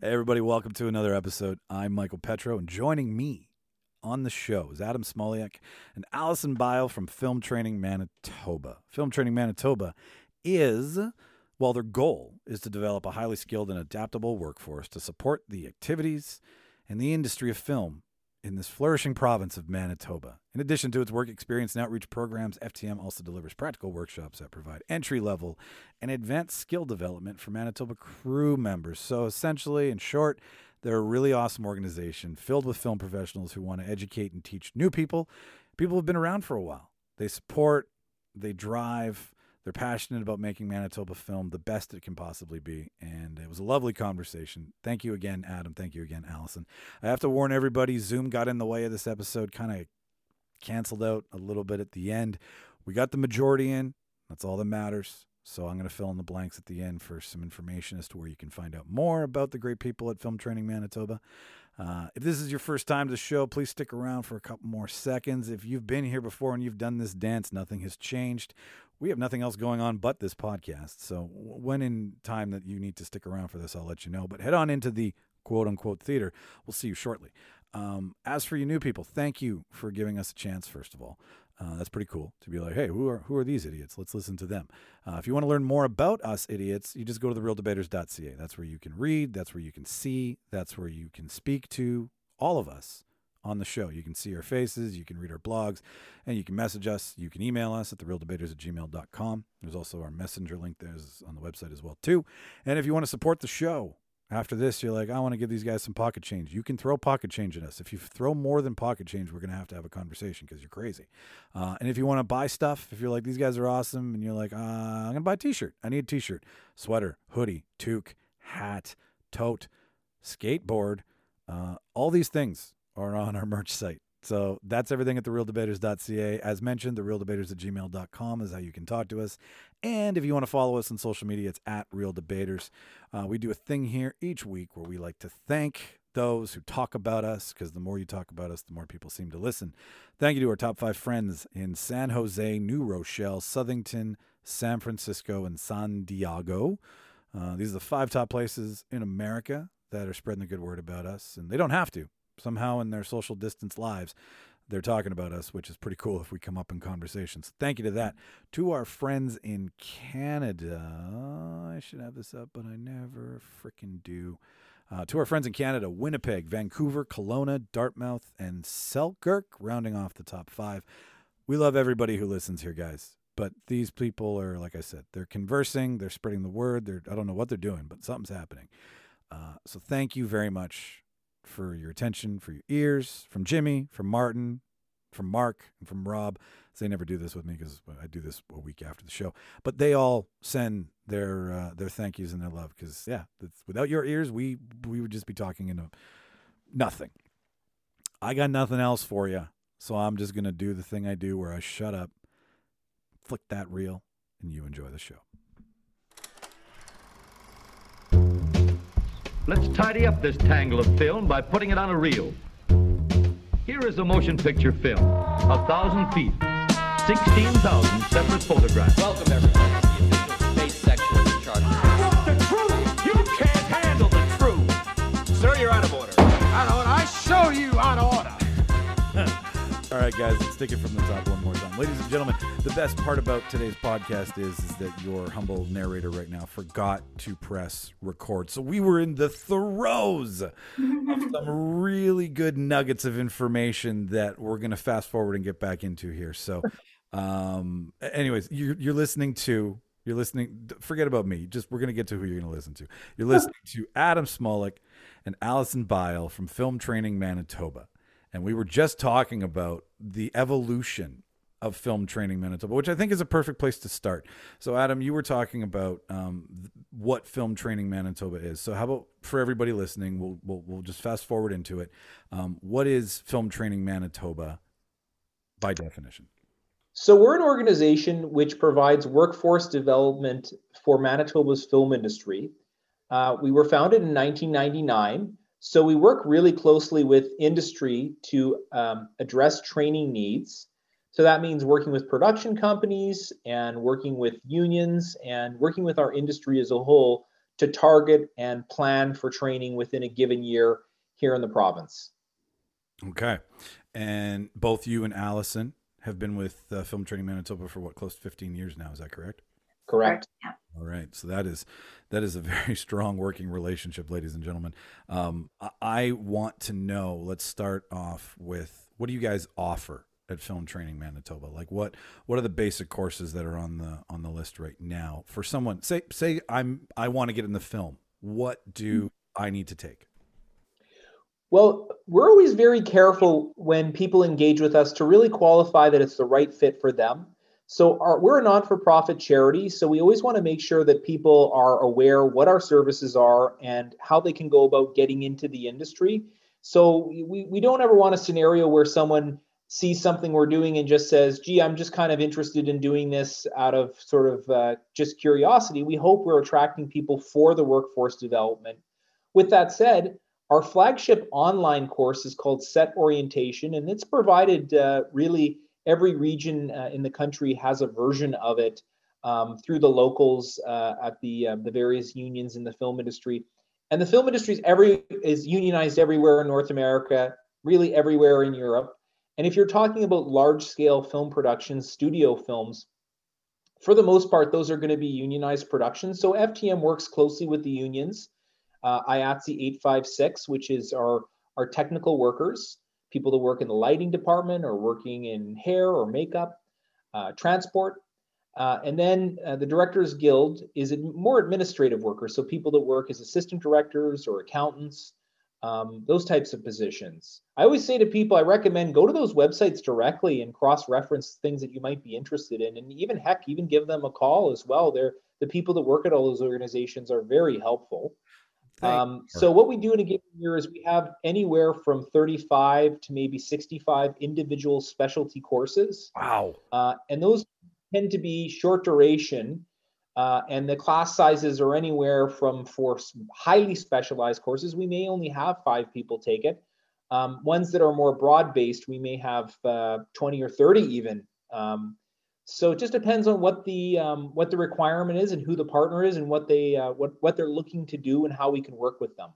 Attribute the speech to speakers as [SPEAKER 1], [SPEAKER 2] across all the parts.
[SPEAKER 1] Hey everybody, welcome to another episode. I'm Michael Petro, and joining me on the show is Adam Smoluk and Allison Bile from Film Training Manitoba. Film Training Manitoba is, well, their goal is to develop a highly skilled and adaptable workforce to support the activities and the industry of film in this flourishing province of Manitoba. In addition to its work experience and outreach programs, FTM also delivers practical workshops that provide entry level and advanced skill development for Manitoba crew members. So, essentially, in short, they're a really awesome organization filled with film professionals who want to educate and teach new people, people who've been around for a while. They support, they drive, they're passionate about making Manitoba film the best it can possibly be. And it was a lovely conversation. Thank you again, Adam. Thank you again, Allison. I have to warn everybody Zoom got in the way of this episode, kind of canceled out a little bit at the end. We got the majority in. That's all that matters. So I'm going to fill in the blanks at the end for some information as to where you can find out more about the great people at Film Training Manitoba. Uh, if this is your first time to the show, please stick around for a couple more seconds. If you've been here before and you've done this dance, nothing has changed. We have nothing else going on but this podcast. So when in time that you need to stick around for this, I'll let you know. But head on into the quote unquote theater. We'll see you shortly. Um, as for you new people, thank you for giving us a chance, first of all. Uh, that's pretty cool to be like, hey, who are who are these idiots? Let's listen to them. Uh, if you want to learn more about us idiots, you just go to thereeldebaters.ca. That's where you can read. That's where you can see. That's where you can speak to all of us on the show. You can see our faces, you can read our blogs, and you can message us. You can email us at thereeldebaters at gmail.com. There's also our messenger link there's on the website as well, too. And if you want to support the show, after this, you're like, I want to give these guys some pocket change. You can throw pocket change at us. If you throw more than pocket change, we're going to have to have a conversation because you're crazy. Uh, and if you want to buy stuff, if you're like, these guys are awesome, and you're like, uh, I'm going to buy a t shirt. I need a t shirt, sweater, hoodie, toque, hat, tote, skateboard, uh, all these things are on our merch site. So that's everything at thereeldebaters.ca. As mentioned, thereeldebaters at gmail.com is how you can talk to us. And if you want to follow us on social media, it's at Reel Debaters. Uh, we do a thing here each week where we like to thank those who talk about us because the more you talk about us, the more people seem to listen. Thank you to our top five friends in San Jose, New Rochelle, Southington, San Francisco, and San Diego. Uh, these are the five top places in America that are spreading the good word about us, and they don't have to somehow in their social distance lives they're talking about us, which is pretty cool if we come up in conversations. Thank you to that. To our friends in Canada, I should have this up, but I never freaking do. Uh, to our friends in Canada, Winnipeg, Vancouver, Kelowna, Dartmouth, and Selkirk, rounding off the top five. We love everybody who listens here, guys. But these people are, like I said, they're conversing, they're spreading the word. They're, I don't know what they're doing, but something's happening. Uh, so thank you very much for your attention, for your ears, from Jimmy, from Martin, from Mark, and from Rob. They never do this with me because I do this a week after the show. But they all send their uh, their thank yous and their love because yeah, without your ears, we we would just be talking into nothing. I got nothing else for you, so I'm just gonna do the thing I do where I shut up, flick that reel, and you enjoy the show.
[SPEAKER 2] Let's tidy up this tangle of film by putting it on a reel. Here is a motion picture film, a thousand feet, 16,000 separate photographs.
[SPEAKER 3] Welcome, everybody, to the official space section of the charter.
[SPEAKER 4] the truth! You can't handle the truth!
[SPEAKER 3] Sir, you're out of order.
[SPEAKER 4] Out of order. I show you out of order.
[SPEAKER 1] All right, guys, let's take it from the top one more time. Ladies and gentlemen, the best part about today's podcast is, is that your humble narrator right now forgot to press record. So we were in the throes of some really good nuggets of information that we're going to fast forward and get back into here. So, um, anyways, you're, you're listening to. You're listening. Forget about me. Just we're gonna get to who you're gonna listen to. You're listening to Adam Smoluk and Allison Bile from Film Training Manitoba and we were just talking about the evolution of film training Manitoba, which I think is a perfect place to start. So, Adam, you were talking about um, what film training Manitoba is. So, how about for everybody listening, we'll we'll, we'll just fast forward into it. Um, what is film training Manitoba by definition?
[SPEAKER 5] So we're an organization which provides workforce development for Manitoba's film industry. Uh, we were founded in 1999. So we work really closely with industry to um, address training needs. So that means working with production companies and working with unions and working with our industry as a whole to target and plan for training within a given year here in the province.
[SPEAKER 1] Okay. And both you and Allison have been with uh, Film Training Manitoba for what, close to 15 years now. Is that correct?
[SPEAKER 5] Correct.
[SPEAKER 6] Yeah.
[SPEAKER 1] All right. So that is that is a very strong working relationship, ladies and gentlemen. Um, I, I want to know. Let's start off with what do you guys offer at Film Training Manitoba? Like what what are the basic courses that are on the on the list right now for someone? Say say I'm I want to get in the film. What do I need to take?
[SPEAKER 5] Well, we're always very careful when people engage with us to really qualify that it's the right fit for them. So our, we're a non-for-profit charity, so we always want to make sure that people are aware what our services are and how they can go about getting into the industry. So we, we don't ever want a scenario where someone sees something we're doing and just says, gee, I'm just kind of interested in doing this out of sort of uh, just curiosity. We hope we're attracting people for the workforce development. With that said, our flagship online course is called Set Orientation, and it's provided uh, really every region uh, in the country has a version of it um, through the locals uh, at the uh, the various unions in the film industry. And the film industry is every is unionized everywhere in North America, really everywhere in Europe. And if you're talking about large scale film productions, studio films, for the most part, those are going to be unionized productions. So FTM works closely with the unions uh, IATSE 856, which is our, our technical workers, people that work in the lighting department or working in hair or makeup, uh, transport. Uh, and then uh, the Directors Guild is more administrative workers, so people that work as assistant directors or accountants, um, those types of positions. I always say to people, I recommend go to those websites directly and cross-reference things that you might be interested in, and even heck, even give them a call as well. They're the people that work at all those organizations are very helpful. Um, so what we do in a given year is we have anywhere from 35 to maybe 65 individual specialty courses.
[SPEAKER 1] Wow.
[SPEAKER 5] Uh, and those tend to be short duration. Uh, and the class sizes are anywhere from for highly specialized courses, we may only have five people take it. Um, ones that are more broad based, we may have uh, 20 or 30 even. Um, so it just depends on what the um, what the requirement is and who the partner is and what they uh, what what they're looking to do and how we can work with them.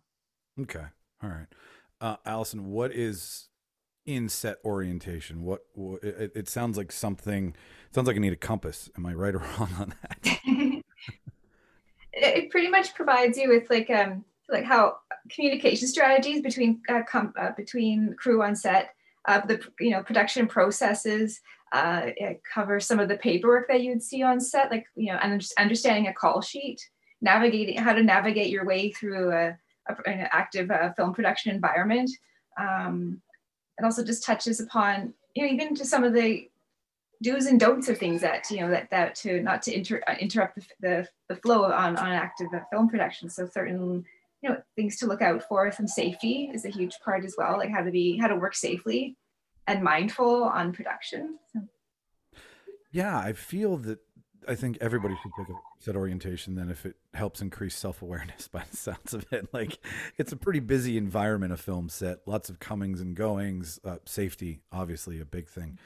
[SPEAKER 1] Okay, all right, uh, Allison, what is inset orientation? What, what it, it, sounds like something. It sounds like I need a compass. Am I right or wrong on that?
[SPEAKER 6] it pretty much provides you with like um like how communication strategies between uh, com- uh, between crew on set, uh, the you know production processes, uh, it covers some of the paperwork that you'd see on set, like you know, and understanding a call sheet, navigating how to navigate your way through a, a an active uh, film production environment. Um, it also just touches upon you know even to some of the do's and don'ts of things that you know that that to not to inter, uh, interrupt the, the, the flow on on active uh, film production. So certain you know things to look out for. Some safety is a huge part as well, like how to be how to work safely and mindful on production. So.
[SPEAKER 1] Yeah, I feel that I think everybody should take a set orientation then if it helps increase self awareness by the sounds of it. Like it's a pretty busy environment, a film set, lots of comings and goings, uh, safety, obviously a big thing.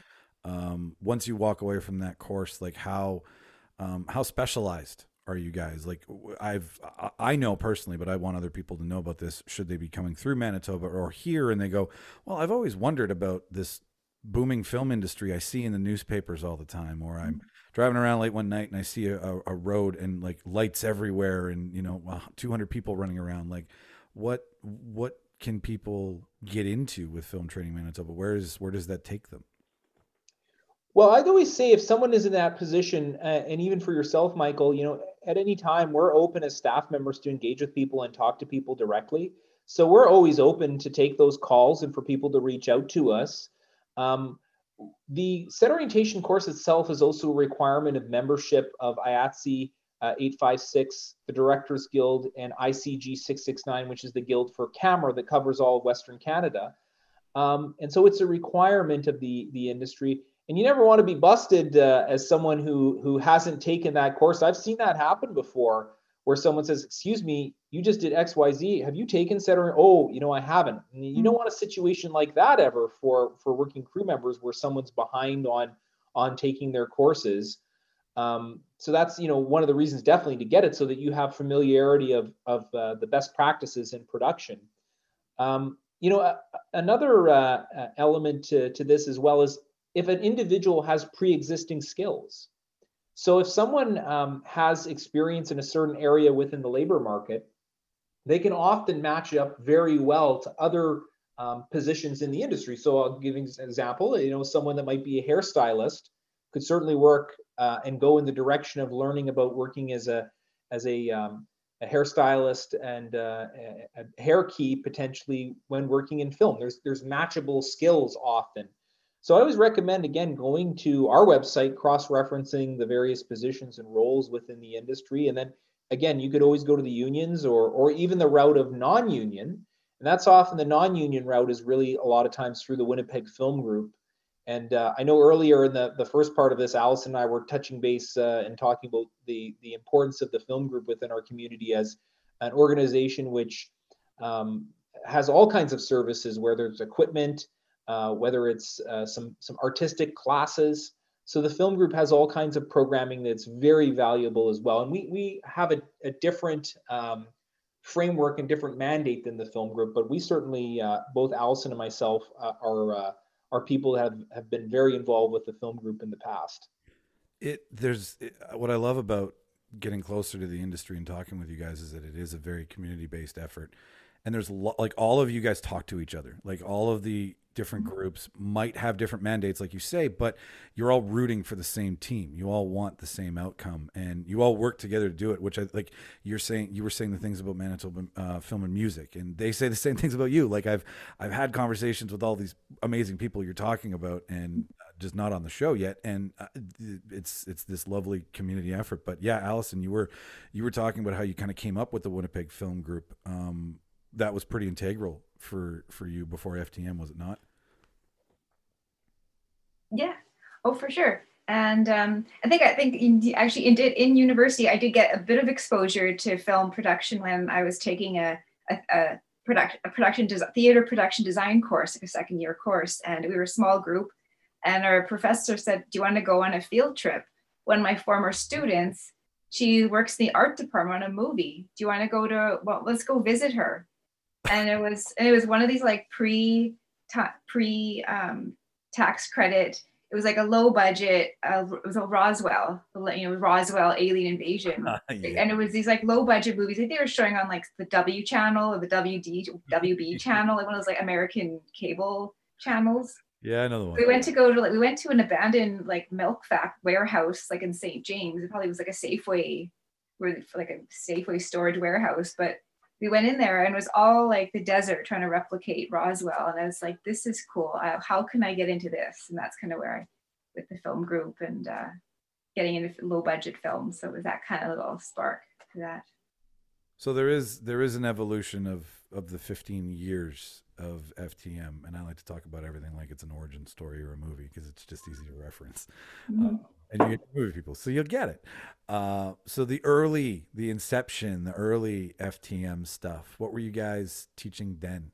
[SPEAKER 1] Um, once you walk away from that course, like how, um, how specialized are you guys? Like I've, I know personally, but I want other people to know about this. Should they be coming through Manitoba or here and they go, well, I've always wondered about this booming film industry I see in the newspapers all the time, or I'm mm-hmm. driving around late one night and I see a, a road and like lights everywhere and you know 200 people running around. Like, what what can people get into with Film Training Manitoba? Where is where does that take them?
[SPEAKER 5] Well, I'd always say if someone is in that position, uh, and even for yourself, Michael, you know, at any time we're open as staff members to engage with people and talk to people directly. So we're always open to take those calls and for people to reach out to us. Um, the set orientation course itself is also a requirement of membership of IATSE uh, 856, the Directors Guild, and ICG 669, which is the guild for camera that covers all of Western Canada. Um, and so it's a requirement of the, the industry. And you never want to be busted uh, as someone who, who hasn't taken that course. I've seen that happen before where someone says, Excuse me, you just did xyz have you taken center oh you know i haven't you don't hmm. want a situation like that ever for for working crew members where someone's behind on on taking their courses um, so that's you know one of the reasons definitely to get it so that you have familiarity of of uh, the best practices in production. Um, you know, a, another uh, uh, element to, to this as well is if an individual has pre-existing skills. So if someone um, has experience in a certain area within the labor market, they can often match up very well to other um, positions in the industry. So I'll give an example. You know, someone that might be a hairstylist could certainly work uh, and go in the direction of learning about working as a as a, um, a hairstylist and uh, a, a hair key potentially when working in film. There's there's matchable skills often. So I always recommend again going to our website, cross-referencing the various positions and roles within the industry, and then again you could always go to the unions or or even the route of non-union, and that's often the non-union route is really a lot of times through the Winnipeg Film Group. And uh, I know earlier in the, the first part of this, Allison and I were touching base uh, and talking about the, the importance of the film group within our community as an organization which um, has all kinds of services, where there's equipment, uh, whether it's uh, some, some artistic classes. So the film group has all kinds of programming that's very valuable as well. And we, we have a, a different um, framework and different mandate than the film group, but we certainly, uh, both Allison and myself, uh, are are people that have, have been very involved with the film group in the past.
[SPEAKER 1] It there's it, what I love about getting closer to the industry and talking with you guys is that it is a very community based effort, and there's lo- like all of you guys talk to each other, like all of the different mm-hmm. groups might have different mandates like you say but you're all rooting for the same team. You all want the same outcome and you all work together to do it which i like you're saying you were saying the things about manitoba uh, film and music and they say the same things about you. Like i've i've had conversations with all these amazing people you're talking about and uh, just not on the show yet and uh, it's it's this lovely community effort. But yeah allison you were you were talking about how you kind of came up with the winnipeg film group. Um, that was pretty integral for for you before FTM, was it not?
[SPEAKER 6] Yeah. Oh, for sure. And um, I think I think in, actually in in university I did get a bit of exposure to film production when I was taking a a, a production a production des- theater production design course, a second year course, and we were a small group. And our professor said, "Do you want to go on a field trip?" One of my former students, she works in the art department on a movie. Do you want to go to? Well, let's go visit her and it was it was one of these like pre pre um, tax credit. It was like a low budget. Uh, it was a Roswell, you know, Roswell alien invasion, uh, yeah. and it was these like low budget movies. that they were showing on like the W channel or the WD WB channel, like one of those like American cable channels.
[SPEAKER 1] Yeah, another one.
[SPEAKER 6] We went to go to like we went to an abandoned like milk fact warehouse like in St. James. It probably was like a Safeway, where like a Safeway storage warehouse, but we went in there and it was all like the desert trying to replicate Roswell. And I was like, this is cool. Uh, how can I get into this? And that's kind of where I, with the film group and uh, getting into low budget films. So it was that kind of little spark to that.
[SPEAKER 1] So there is there is an evolution of of the 15 years of FTM, and I like to talk about everything like it's an origin story or a movie because it's just easy to reference. Mm-hmm. Uh, and you get movie people, so you'll get it. Uh, so the early, the inception, the early FTM stuff. What were you guys teaching then?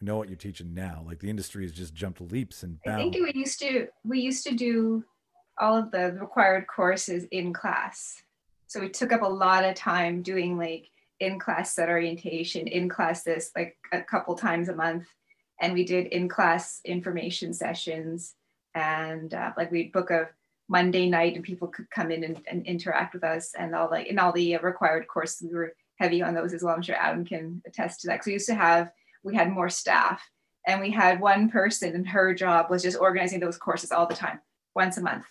[SPEAKER 1] We know what you're teaching now. Like the industry has just jumped leaps and bounds.
[SPEAKER 6] I think we used to we used to do all of the required courses in class. So we took up a lot of time doing like in class set orientation, in class this like a couple times a month, and we did in class information sessions, and uh, like we'd book a Monday night and people could come in and, and interact with us and all the in all the required courses we were heavy on those as well. I'm sure Adam can attest to that. So we used to have we had more staff and we had one person and her job was just organizing those courses all the time, once a month,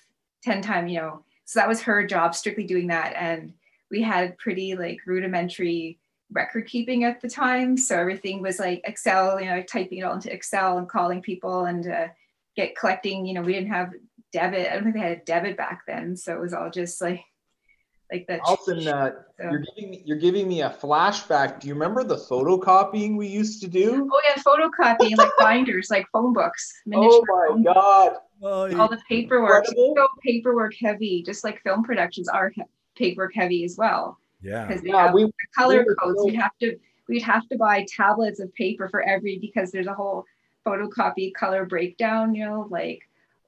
[SPEAKER 6] 10 times, you know. So that was her job, strictly doing that. And we had pretty like rudimentary record keeping at the time. So everything was like Excel, you know, typing it all into Excel and calling people and uh, get collecting, you know, we didn't have debit. I don't think they had a debit back then, so it was all just like like that.
[SPEAKER 5] Alton, uh, so. you're giving me you're giving me a flashback. Do you remember the photocopying we used to do?
[SPEAKER 6] Oh yeah, photocopying like binders, like phone books.
[SPEAKER 5] Oh my god!
[SPEAKER 6] Oh, all the paperwork, so paperwork heavy, just like film productions are he- paperwork heavy as well.
[SPEAKER 1] Yeah,
[SPEAKER 6] because yeah, we color we codes. So- we'd have to we'd have to buy tablets of paper for every because there's a whole photocopy color breakdown. You know, like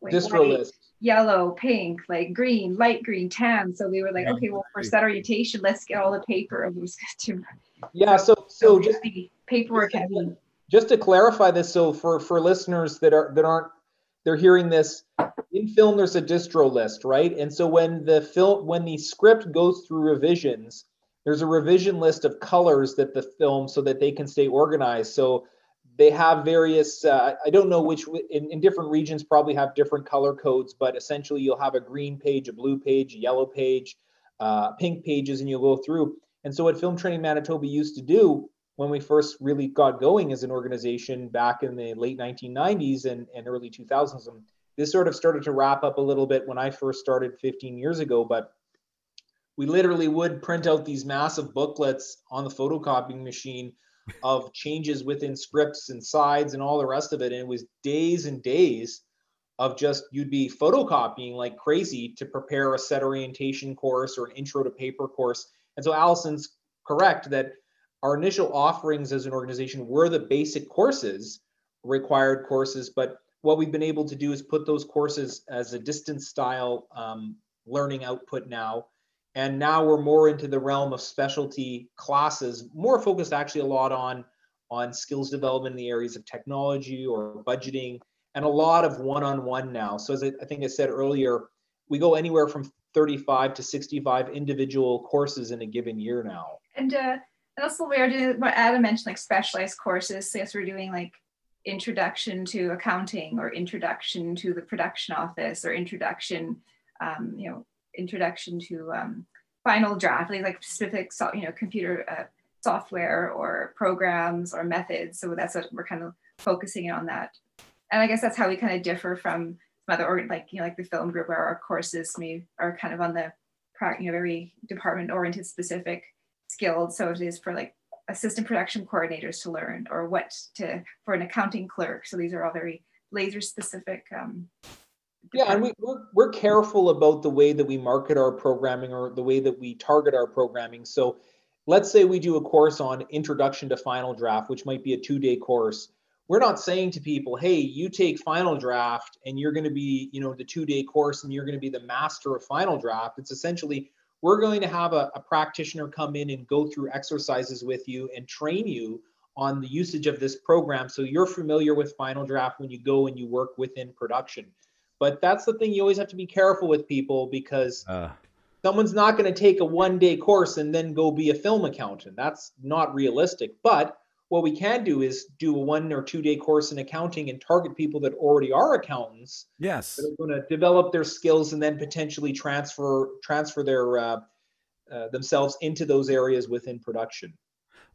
[SPEAKER 5] like Distro list.
[SPEAKER 6] yellow, pink, like green, light green, tan. So we were like,
[SPEAKER 1] Yeah.
[SPEAKER 6] okay, well, for set orientation, let's get all the paper of those
[SPEAKER 5] Yeah. So
[SPEAKER 6] so
[SPEAKER 5] so just
[SPEAKER 6] the paperwork heavy.
[SPEAKER 5] just to clarify this, so for for listeners that are that aren't they're hearing this in film, there's a distro list, right? And so when the film when the script goes through revisions, there's a revision list of colors that the film so that they can stay organized. So they have various uh, i don't know which in, in different regions probably have different color codes but essentially you'll have a green page a blue page a yellow page uh, pink pages and you'll go through. And so what film training manitoba used to do when we first really got going as an organization back in the late 1990s and, and early 2000s and this sort of started to wrap up a little bit when i first started 15 years ago but we literally would print out these massive booklets on the photocopying machine of changes within scripts and sides and all the rest of it. And it was days and days of just you'd be photocopying like crazy to prepare a set orientation course or an intro to paper course. And so Allison's correct that our initial offerings as an organization were the basic courses, required courses, but what we've been able to do is put those courses as a distance style um, learning output now and now we're more into the realm of specialty classes more focused actually a lot on on skills development in the areas of technology or budgeting and a lot of one-on-one now so as i, I think i said earlier we go anywhere from 35 to 65 individual courses in a given year now
[SPEAKER 6] And uh, also we are doing what Adam mentioned, like specialized courses. So yes, we're doing like introduction to accounting or introduction to the production office or introduction, um, you know, introduction to um, final draft, like, like specific, so, you know, computer uh, software or programs or methods. So that's what we're kind of focusing on that. And I guess that's how we kind of differ from other, or like, you know, like the film group where our courses may are kind of on the, you know, very department oriented specific skilled. So it is for like assistant production coordinators to learn or what to, for an accounting clerk. So these are all very laser specific. Um,
[SPEAKER 5] yeah and we, we're, we're careful about the way that we market our programming or the way that we target our programming. So let's say we do a course on introduction to final draft which might be a two day course. We're not saying to people hey you take final draft and you're going to be you know the two day course and you're going to be the master of final draft. It's essentially we're going to have a, a practitioner come in and go through exercises with you and train you on the usage of this program so you're familiar with final draft when you go and you work within production but that's the thing you always have to be careful with people because
[SPEAKER 1] Uh,
[SPEAKER 5] someone's not going to take a one day course and then go be a film accountant. That's not realistic. But what we can do is do a one or two day course in accounting and target people that already are accountants
[SPEAKER 1] yes.
[SPEAKER 5] that are going to develop their skills and then potentially transfer transfer their uh, uh, themselves into those areas within production.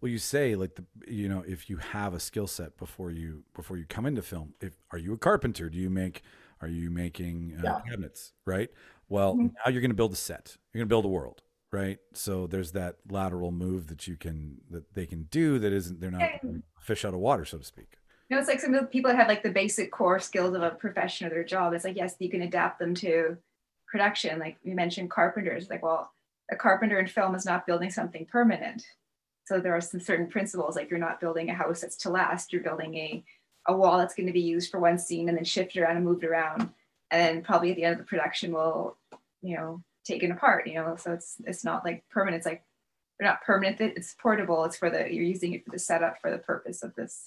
[SPEAKER 1] Well, you say like the you know if you have a skill set before you before you come into film. If are you a carpenter? Do you make are you making uh,
[SPEAKER 5] Yeah.
[SPEAKER 1] cabinets? Right. Well,
[SPEAKER 6] Mhm.
[SPEAKER 1] now you're going to build a set. You're going to build a world. Right. So there's that lateral move that you can that they can do that isn't they're not
[SPEAKER 6] And-
[SPEAKER 1] fish out of water, so to speak.
[SPEAKER 6] You know, it's like some of the people that have like the basic core skills of a profession or their job. It's like, yes, you can adapt them to production. Like you mentioned carpenters, like, well, a carpenter in film is not building something permanent. So there are some certain principles, like you're not building a house that's to last, you're building a, a wall that's going to be used for one scene and then shifted around and moved around. And then probably at the end of the production will, you know, taken apart, you know. So it's it's not like permanent, it's like they're not permanent, it's portable, it's for the you're using it for the setup for the purpose of this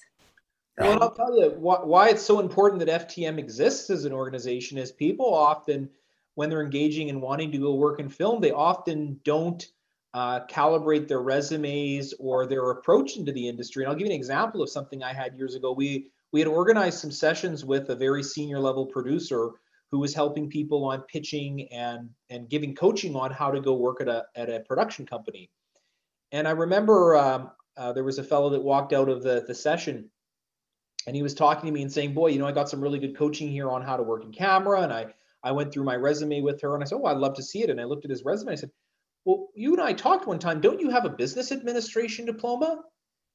[SPEAKER 5] Well, I'll tell you why, why it's so important that FTM exists as an organization is people often, when they're engaging and wanting to go work in film, they often don't uh, calibrate their resumes or their approach into the industry. And I'll give you an example of something I had years ago. We we had organized some sessions with a very senior level producer who was helping people on pitching and and giving coaching on how to go work at a at a production company. And I remember um, uh, there was a fellow that walked out of the the session and he was talking to me and saying, "Boy, you know, I got some really good coaching here on how to work in camera." And I I went through my resume with her, and I said, "Oh, I'd love to see it." And I looked at his resume. I said, "Well, you and I talked one time. Don't you have a business administration diploma?"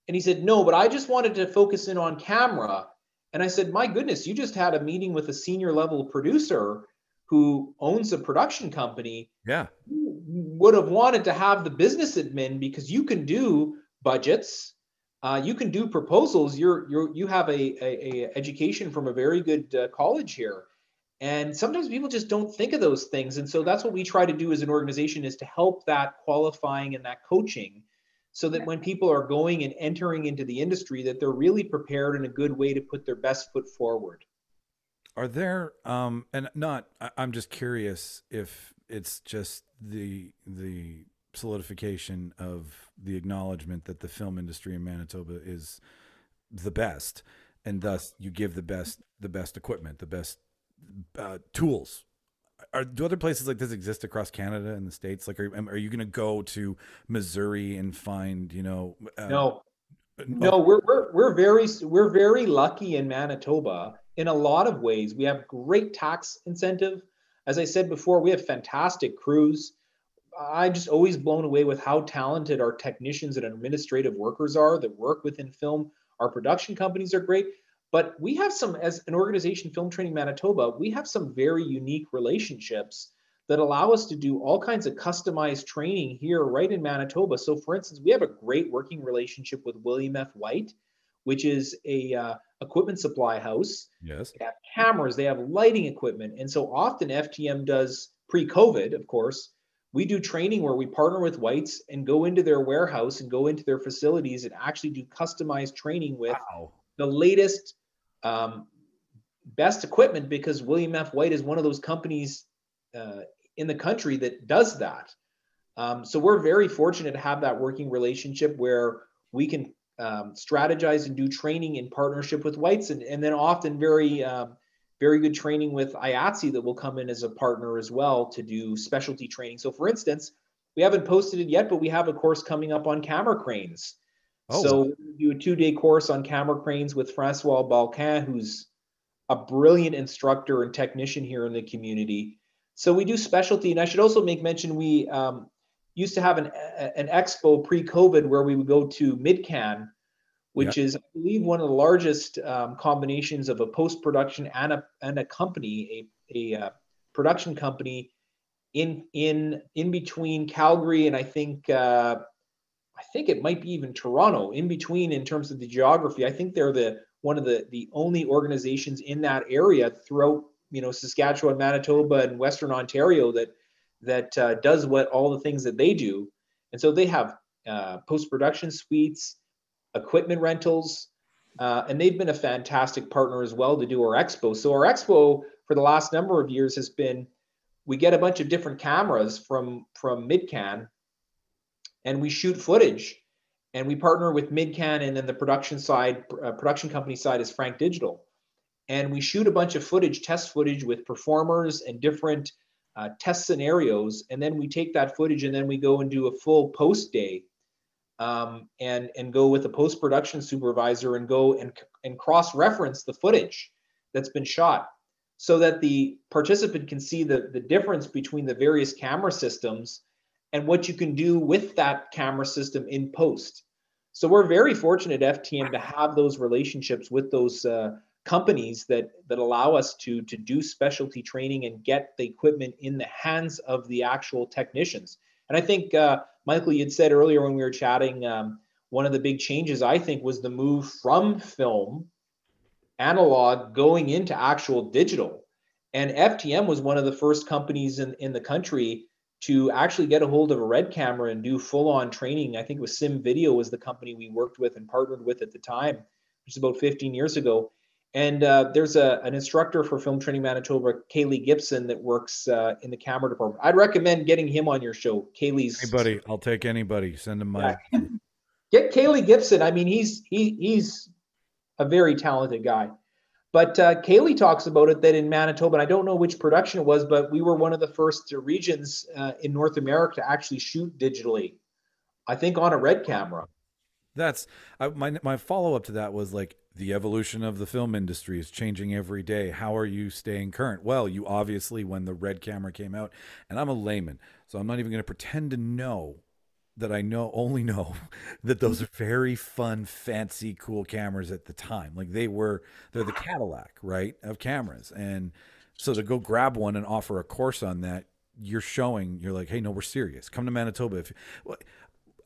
[SPEAKER 5] And he said, "No, but I just wanted to focus in on camera." And I said, "My goodness, you just had a meeting with a senior level producer who owns a production company
[SPEAKER 1] Yeah.
[SPEAKER 5] you would have wanted to have the business admin because you can do budgets uh, you can do proposals you're you're you have a, a, a education from a very good uh, college here And sometimes people just don't think of those things. And so that's what we try to do as an organization is to help that qualifying and that coaching so that when people are going and entering into the industry that they're really prepared in a good way to put their best foot forward.
[SPEAKER 1] Are there um and not I, I'm just curious if it's just the the solidification of the acknowledgement that the film industry in Manitoba is the best and thus you give the best the best equipment the best uh, tools are do other places like this exist across Canada and the states like are, are you going to go to Missouri and find you know uh,
[SPEAKER 5] No, no, we're, we're we're very we're very lucky in Manitoba in a lot of ways. We have great tax incentive. As I said before, we have fantastic crews. I'm just always blown away with how talented our technicians and administrative workers are that work within film. Our production companies are great, but we have some as an organization, Film Training Manitoba, we have some very unique relationships that allow us to do all kinds of customized training here right in Manitoba. So, for instance, we have a great working relationship with William F. White, which is a uh, equipment supply house.
[SPEAKER 1] yes
[SPEAKER 5] They have cameras, they have lighting equipment, and so often FTM does pre-COVID, of course. We do training where we partner with Whites and go into their warehouse and go into their facilities and actually do customized training with
[SPEAKER 1] wow
[SPEAKER 5] the latest um, best equipment because William F. White is one of those companies uh, in the country that does that. Um, so we're very fortunate to have that working relationship where we can um, strategize and do training in partnership with Whites, and, and then often very um, very good training with IATSE that will come in as a partner as well to do specialty training. So for instance, we haven't posted it yet, but we have a course coming up on camera cranes.
[SPEAKER 1] Oh,
[SPEAKER 5] so we do a two-day course on camera cranes with Francois Balcan, who's a brilliant instructor and technician here in the community. So we do specialty, and I should also make mention we um, used to have an an expo pre-COVID where we would go to MidCan, which is I believe one of the largest um, combinations of a post-production and a and a company, a a uh, production company in in in between Calgary and I think uh, I think it might be even Toronto in between in terms of the geography. I think they're the one of the the only organizations in that area throughout you know Saskatchewan, Manitoba, and Western Ontario that that uh, does what all the things that they do. And so they have uh, post production suites, equipment rentals, uh, and they've been a fantastic partner as well to do our expo. So our expo for the last number of years has been we get a bunch of different cameras from from Midcan and we shoot footage and we partner with midcan and then the production side uh, production company side is frank digital. And we shoot a bunch of footage test footage with performers and different uh, test scenarios and then we take that footage and then we go and do a full post day um, and and go with a post production supervisor and go and and cross reference the footage that's been shot so that the participant can see the the difference between the various camera systems and what you can do with that camera system in post. So we're very fortunate at FTM to have those relationships with those uh, companies that that allow us to to do specialty training and get the equipment in the hands of the actual technicians. And I think uh, Michael, you'd said earlier when we were chatting, um, one of the big changes I think was the move from film analog going into actual digital. And FTM was one of the first companies in, in the country to actually get a hold of a red camera and do full on training. I think it was Sim Video was the company we worked with and partnered with at the time, which is about 15 years ago. And uh, there's a, an instructor for Film Training Manitoba, Kaylee Gibson, that works uh, in the camera department. I'd recommend getting him on your show. Kaylee's
[SPEAKER 1] anybody I'll take anybody send him my
[SPEAKER 5] get Kaylee Gibson. I mean, he's he he's a very talented guy. But uh, Kaylee talks about it that in Manitoba, and I don't know which production it was, but we were one of the first regions uh, in North America to actually shoot digitally. I think on a red camera.
[SPEAKER 1] That's I, my my follow up to that was like the evolution of the film industry is changing every day. How are you staying current? Well, you obviously when the red camera came out, and I'm a layman, so I'm not even going to pretend to know that I know only know that those are very fun, fancy, cool cameras at the time. Like they were, they're the Cadillac, right, of cameras. And so to go grab one and offer a course on that, you're showing you're like, hey, no, we're serious. Come to Manitoba. If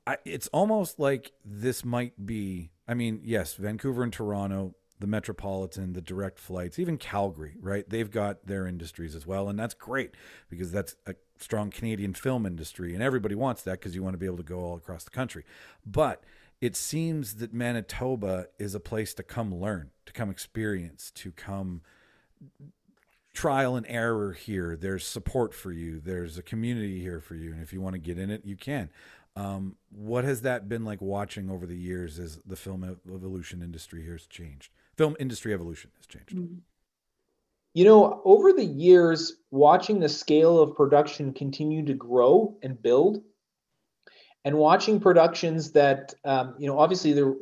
[SPEAKER 1] I, it's almost like this might be. I mean, yes, Vancouver and Toronto, the Metropolitan, the direct flights, even Calgary, right? They've got their industries as well. And that's great because that's a strong Canadian film industry. And everybody wants that because you want to be able to go all across the country. But it seems that Manitoba is a place to come learn, to come experience, to come trial and error here. There's support for you. There's a community here for you. And if you want to get in it, you can. Um, what has that been like watching over the years as the film evolution industry here has changed? Film industry evolution has changed.
[SPEAKER 5] Mm-hmm. You know, over the years, watching the scale of production continue to grow and build, and watching productions that, um, you know, obviously they're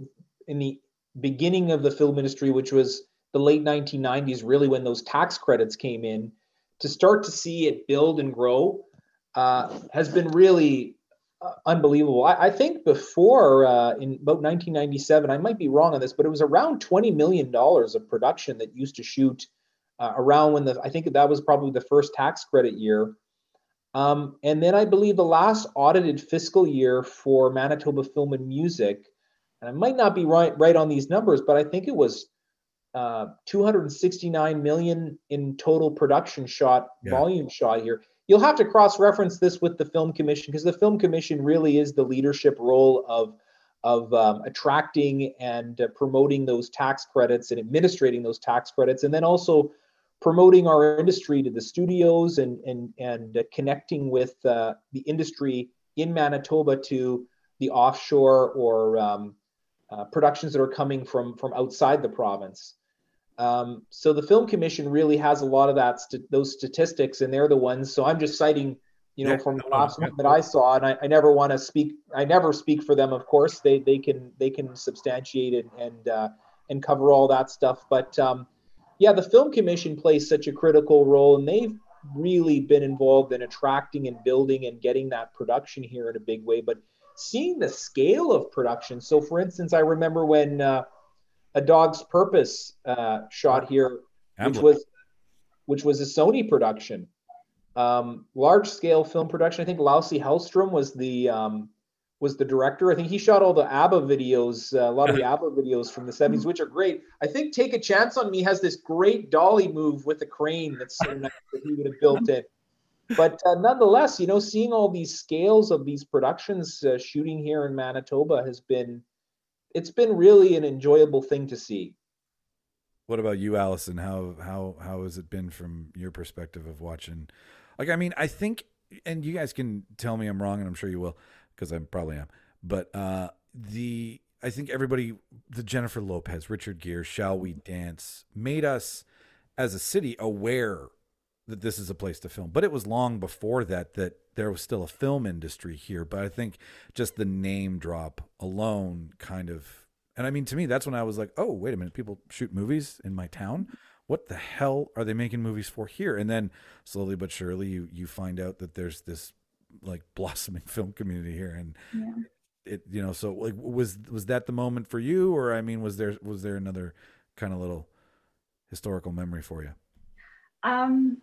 [SPEAKER 5] in the beginning of the film industry, which was the late 1990s, really when those tax credits came in, to start to see it build and grow uh, has been really uh, unbelievable. I, I, think before uh, in about 1997, I might be wrong on this, but it was around 20 million dollars of production that used to shoot uh, around when the I think that was probably the first tax credit year. Um, and then I believe the last audited fiscal year for Manitoba Film and Music, and I might not be right right on these numbers, but I think it was uh, 269 million in total production shot yeah. volume shot here you'll have to cross-reference this with the film commission because the film commission really is the leadership role of of um, attracting and uh, promoting those tax credits and administrating those tax credits and then also promoting our industry to the studios and and and uh, connecting with uh, the industry in Manitoba to the offshore or um, uh, productions that are coming from from outside the province. Um, so the film commission really has a lot of that st- those statistics, and they're the ones. So I'm just citing, you know, yeah, from the last one that I saw, and I, I never want to speak. I never speak for them, of course. They they can they can substantiate it and uh, and cover all that stuff. But um, yeah, the film commission plays such a critical role, and they've really been involved in attracting and building and getting that production here in a big way. But seeing the scale of production. So, for instance, I remember when. Uh, a Dog's Purpose uh, shot here, which was which was a Sony production, um, large scale film production. I think Lasse Hellström was the um, was the director. I think he shot all the ABBA videos, uh, a lot of the ABBA videos from the 70s, which are great. I think Take a Chance on Me has this great dolly move with a crane that's so nice that he would have built it. But uh, nonetheless, you know, seeing all these scales of these productions uh, shooting here in Manitoba has been it's been really an enjoyable thing to see.
[SPEAKER 1] What about you, Allison? How how how has it been from your perspective of watching? Like, I mean, I think, and you guys can tell me I'm wrong, and I'm sure you will, because I probably am. But uh, the I think everybody, the Jennifer Lopez, Richard Gere, Shall We Dance, made us as a city aware that this is a place to film. But it was long before that that there was still a film industry here. But I think just the name drop alone kind of, and I mean, to me, that's when I was like, oh, wait a minute, people shoot movies in my town. What the hell are they making movies for here? And then slowly but surely, you you find out that there's this like blossoming film community here, and yeah. it you know, so like was was that the moment for you, or I mean, was there was there another kind of little historical memory for you?
[SPEAKER 6] Um,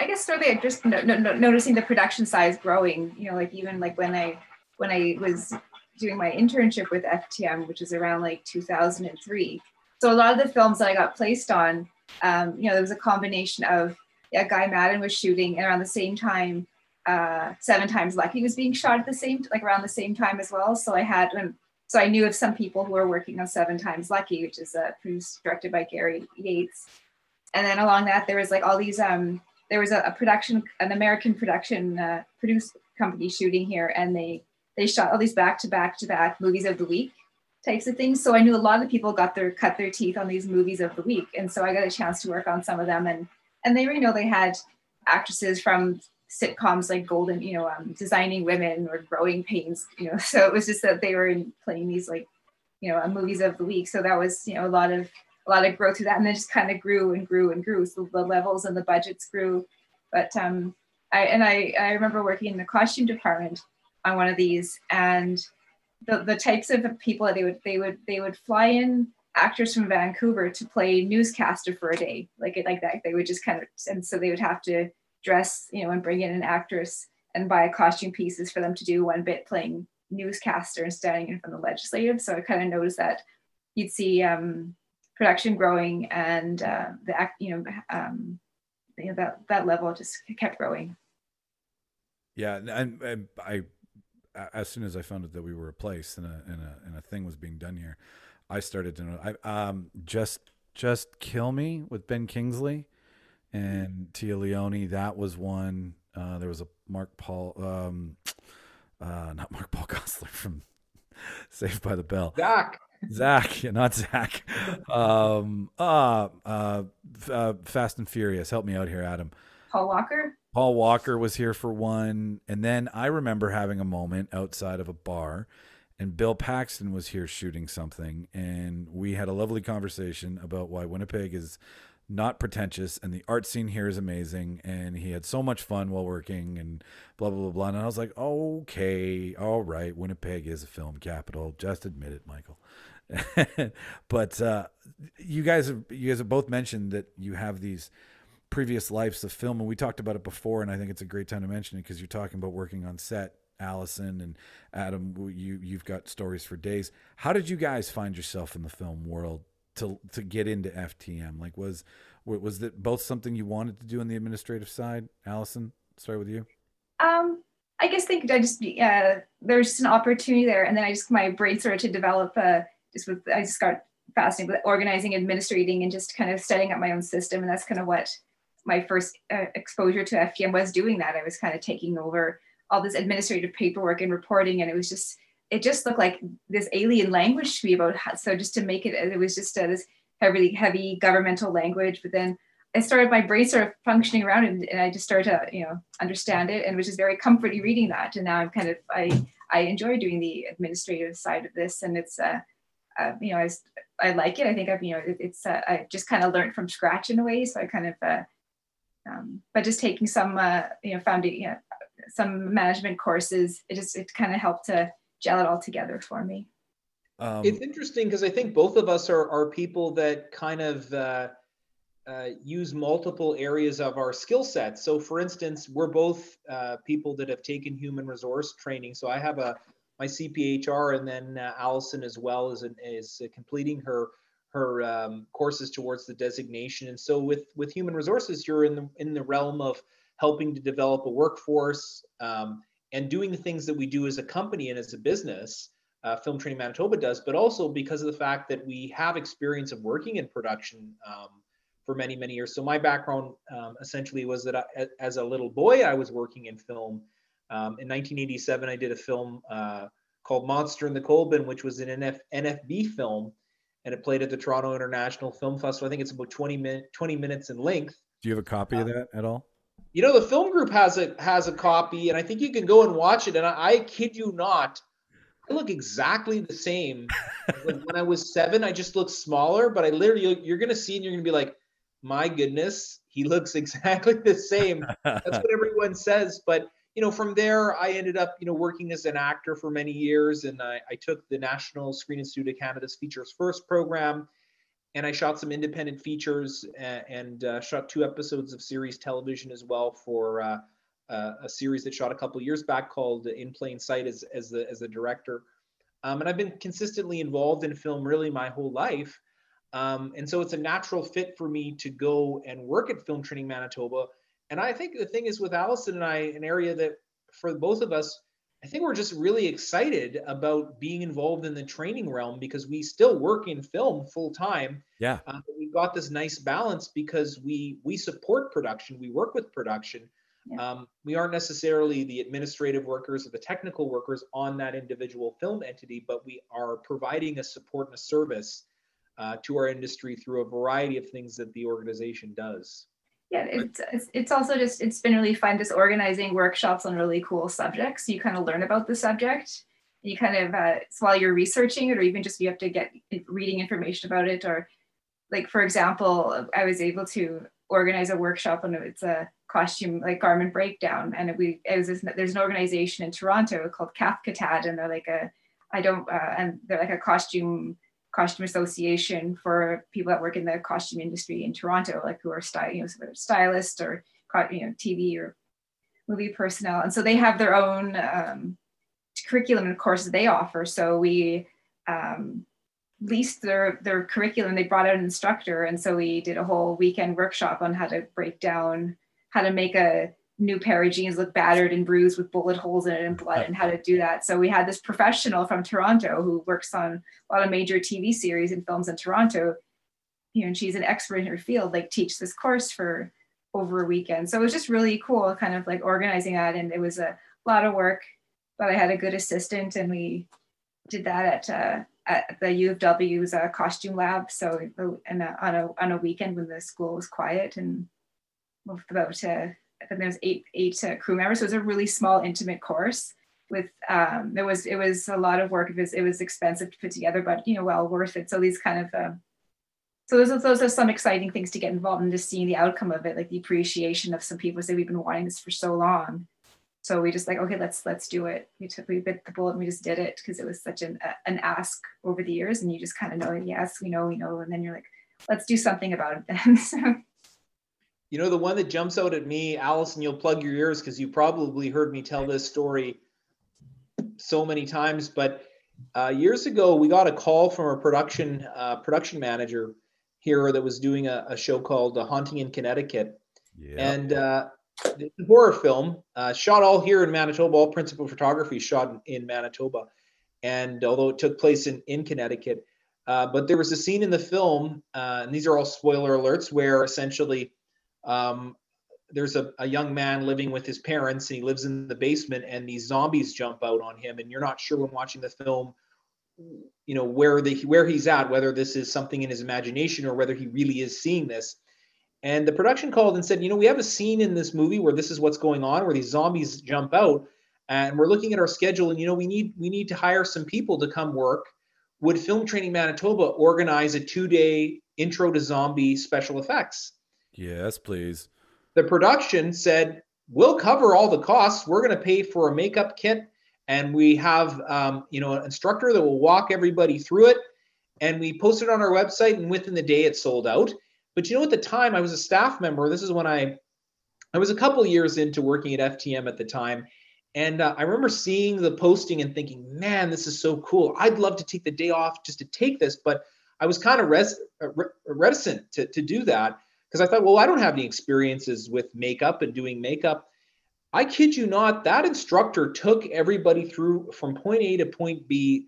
[SPEAKER 6] I guess really just no, no, noticing the production size growing. You know, like even like when I when I was doing my internship with FTM, which is around like 2003. So a lot of the films that I got placed on, um, you know, there was a combination of yeah, Guy Maddin was shooting, and around the same time, uh, Seven Times Lucky was being shot at the same like around the same time as well. So I had um, so I knew of some people who were working on Seven Times Lucky, which is uh, produced directed by Gary Yates. And then along that, there was like all these um, there was a, a production, an American production uh, produced company shooting here, and they they shot all these back to back to back movies of the week types of things. So I knew a lot of people got their cut their teeth on these movies of the week, and so I got a chance to work on some of them. And and they you know they had actresses from sitcoms like Golden, you know, um, designing women or Growing Pains, you know. So it was just that they were playing these like you know movies of the week. So that was you know a lot of a lot of growth through that. And then just kind of grew and grew and grew. So the levels and the budgets grew. But um, I, and I, I remember working in the costume department on one of these and the, the types of people that they would, they would, they would fly in actors from Vancouver to play newscaster for a day, like it, like that. They would just kind of, and so they would have to dress, you know, and bring in an actress and buy costume pieces for them to do one bit playing newscaster and standing in front of the legislative. So I kind of noticed that you'd see um, production growing and uh, the act, you know, um, you know that that level just kept growing.
[SPEAKER 1] Yeah, and, and I, as soon as I found out that we were a place and a and a and a thing was being done here, I started to know. I um just just kill me with Ben Kingsley and Téa Leoni. That was one. Uh, there was a Mark Paul, um, uh, not Mark Paul Gosselaar from Saved by the Bell.
[SPEAKER 5] Zach.
[SPEAKER 1] Zach, yeah, not Zach. Um, uh, uh, uh, Fast and Furious. Help me out here, Adam.
[SPEAKER 6] Paul Walker.
[SPEAKER 1] Paul Walker was here for one, and then I remember having a moment outside of a bar, and Bill Paxton was here shooting something, and we had a lovely conversation about why Winnipeg is not pretentious and the art scene here is amazing and he had so much fun while working and blah blah blah blah and I was like okay all right Winnipeg is a film capital just admit it Michael. But uh, you guys have you guys have both mentioned that you have these previous lives of film and we talked about it before and I think it's a great time to mention it because you're talking about working on set Allison and Adam you you've got stories for days. How did you guys find yourself in the film world to to get into FTM? Like was was that both something you wanted to do on the administrative side? Allison, start with you.
[SPEAKER 6] Um, I guess think I just uh, there's just an opportunity there, and then I just my brain started to develop. Uh, just with I just got fascinated with organizing, administrating, and just kind of setting up my own system, and that's kind of what my first uh, exposure to FTM was doing. That I was kind of taking over all this administrative paperwork and reporting, and it was just it just looked like this alien language to me about how, so just to make it it was just uh, this heavily heavy governmental language but then i started my brain sort of functioning around it and i just started to you know understand it and which is very comforting reading that and now i'm kind of i i enjoy doing the administrative side of this and it's uh, uh you know I, I like it. I think i've you know it, it's uh, i just kind of learned from scratch in a way so i kind of uh um, but just taking some uh you know found you know, some management courses it just it kind of helped to gel it all together for me.
[SPEAKER 5] Um, it's interesting because I think both of us are, are people that kind of uh, uh, use multiple areas of our skill sets. So, for instance, we're both uh, people that have taken human resource training. So, I have a my CPHR, and then uh, Allison as well is is completing her her um, courses towards the designation. And so, with with human resources, you're in the in the realm of helping to develop a workforce. Um, and doing the things that we do as a company and as a business, uh, Film Training Manitoba does, but also because of the fact that we have experience of working in production um, for many, many years. So my background um, essentially was that I, as a little boy, I was working in film. Um, in 1987, I did a film uh, called Monster in the Coal Bin, which was an NF, NFB film, and it played at the Toronto International Film Festival. I think it's about 20, min- 20 minutes in length.
[SPEAKER 1] Do you have a copy of uh, that at all?
[SPEAKER 5] You know, the film group has a has a copy, and I think you can go and watch it. And I, I kid you not, I look exactly the same. when, when I was seven, I just looked smaller, but I literally you're gonna see and you're gonna be like, my goodness, he looks exactly the same. That's what everyone says. But you know, from there, I ended up, you know, working as an actor for many years, and I, I took the National Screen Institute of Canada's Features First program and I shot some independent features and, and uh, shot two episodes of series television as well for uh, uh, a series that shot a couple years back called In Plain Sight as, as the as the director. Um, and I've been consistently involved in film really my whole life. Um, and so it's a natural fit for me to go and work at Film Training Manitoba. And I think the thing is with Allison and I, an area that for both of us, I think we're just really excited about being involved in the training realm because we still work in film full time.
[SPEAKER 1] Yeah,
[SPEAKER 5] uh, we've got this nice balance because we we support production, we work with production. Yeah. Um, we aren't necessarily the administrative workers or the technical workers on that individual film entity, but we are providing a support and a service uh, to our industry through a variety of things that the organization does
[SPEAKER 6] yeah it's, it's also just it's been really fun just organizing workshops on really cool subjects. You kind of learn about the subject. You kind of uh, while you're researching it or even just you have to get reading information about it or like for example i was able to organize a workshop and it's a costume like garment breakdown and we it was this, there's an organization in toronto called Cathcatad and they're like a i don't uh, and they're like a costume costume association for people that work in the costume industry in Toronto, like who are style, you know, stylists or you know, TV or movie personnel. And so they have their own um, curriculum and courses they offer. So we um, leased their their curriculum. They brought out an instructor, and so we did a whole weekend workshop on how to break down how to make a new pair of jeans look battered and bruised with bullet holes in it and blood and how to do that. So we had this professional from Toronto who works on a lot of major TV series and films in Toronto. You know, and she's an expert in her field, like teach this course for over a weekend. So it was just really cool, kind of like organizing that. And it was a lot of work, but I had a good assistant and we did that at uh, at the U of W's uh, costume lab. So and uh, on a on a weekend when the school was quiet and about uh, I think there was eight eight uh, crew members. So it was a really small, intimate course. With um, it was it was a lot of work. It was it was expensive to put together, but you know, well worth it. So these kind of uh, so those, those are some exciting things to get involved in just seeing the outcome of it, like the appreciation of some people say we've been wanting this for so long. So we just like, okay, let's let's do it. We took we bit the bullet and we just did it because it was such an an ask over the years, and you just kind of know, yes, we know, we know, and then you're like, let's do something about it then. so.
[SPEAKER 5] You know, the one that jumps out at me, Allison, you'll plug your ears because you probably heard me tell this story so many times. But uh, years ago, we got a call from a production uh, production manager here that was doing a, a show called uh, Haunting in Connecticut. Yeah. And uh, the horror film uh, shot all here in Manitoba. All principal photography shot in, in Manitoba. And although it took place in, in Connecticut, uh, but there was a scene in the film, uh, and these are all spoiler alerts, where essentially um, there's a, a young man living with his parents and he lives in the basement and these zombies jump out on him and you're not sure when watching the film you know where the where he's at whether this is something in his imagination or whether he really is seeing this. And the production called and said you know we have a scene in this movie where this is what's going on where these zombies jump out and we're looking at our schedule and you know we need we need to hire some people to come work. Would film training manitoba organize a two day intro to zombie special effects
[SPEAKER 1] yes please.
[SPEAKER 5] The production said we'll cover all the costs. We're going to pay for a makeup kit and we have um, you know an instructor that will walk everybody through it and we posted on our website and within the day it sold out. But you know at the time i was a staff member. This is when i i was a couple years into working at ftm at the time and uh, i remember seeing the posting and thinking man this is so cool. I'd love to take the day off just to take this but i was kind of res- uh, reticent to, to do that because i thought well i don't have any experiences with makeup and doing makeup I kid you not, that instructor took everybody through from point A to point B,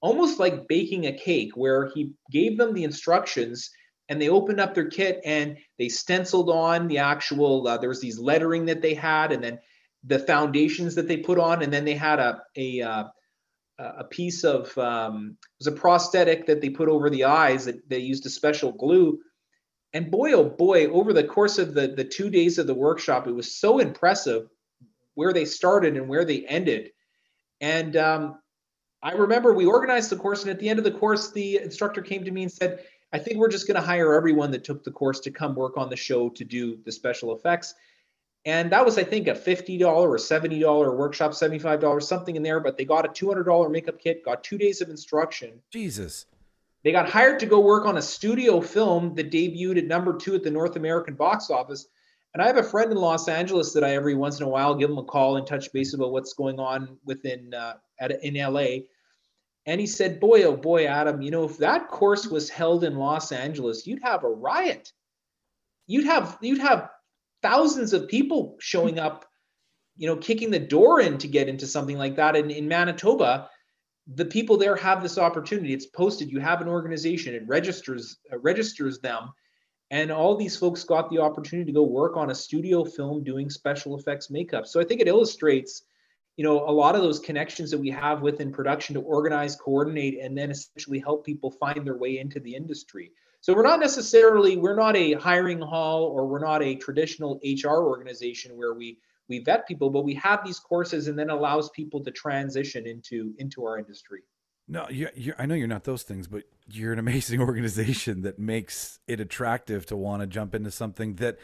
[SPEAKER 5] almost like baking a cake, where he gave them the instructions and they opened up their kit and they stenciled on the actual, uh, there was these lettering that they had, and then the foundations that they put on, and then they had a, a, uh, a piece of, um, it was a prosthetic that they put over the eyes that they used a special glue. And boy, oh boy, over the course of the, the two days of the workshop, it was so impressive where they started and where they ended. And um, I remember we organized the course, and at the end of the course, the instructor came to me and said, I think we're just going to hire everyone that took the course to come work on the show to do the special effects. And that was, I think, a $50 or $70 workshop, $75, something in there. But they got a $200 makeup kit, got two days of instruction.
[SPEAKER 1] Jesus.
[SPEAKER 5] They got hired to go work on a studio film that debuted at number two at the North American box office. And I have a friend in Los Angeles that I every once in a while give him a call and touch base about what's going on within uh, at, in LA. And he said, "Boy, oh boy, Adam, you know, if that course was held in Los Angeles, you'd have a riot. You'd have you'd have thousands of people showing up, you know, kicking the door in to get into something like that. And in Manitoba, the people there have this opportunity. It's posted. You have an organization. It registers uh, registers them." and all these folks got the opportunity to go work on a studio film doing special effects makeup so i think it illustrates you know a lot of those connections that we have within production to organize coordinate and then essentially help people find their way into the industry so we're not necessarily we're not a hiring hall or we're not a traditional hr organization where we we vet people but we have these courses and then allows people to transition into into our industry
[SPEAKER 1] no, you, you, I know you're not those things, but you're an amazing organization that makes it attractive to want to jump into something that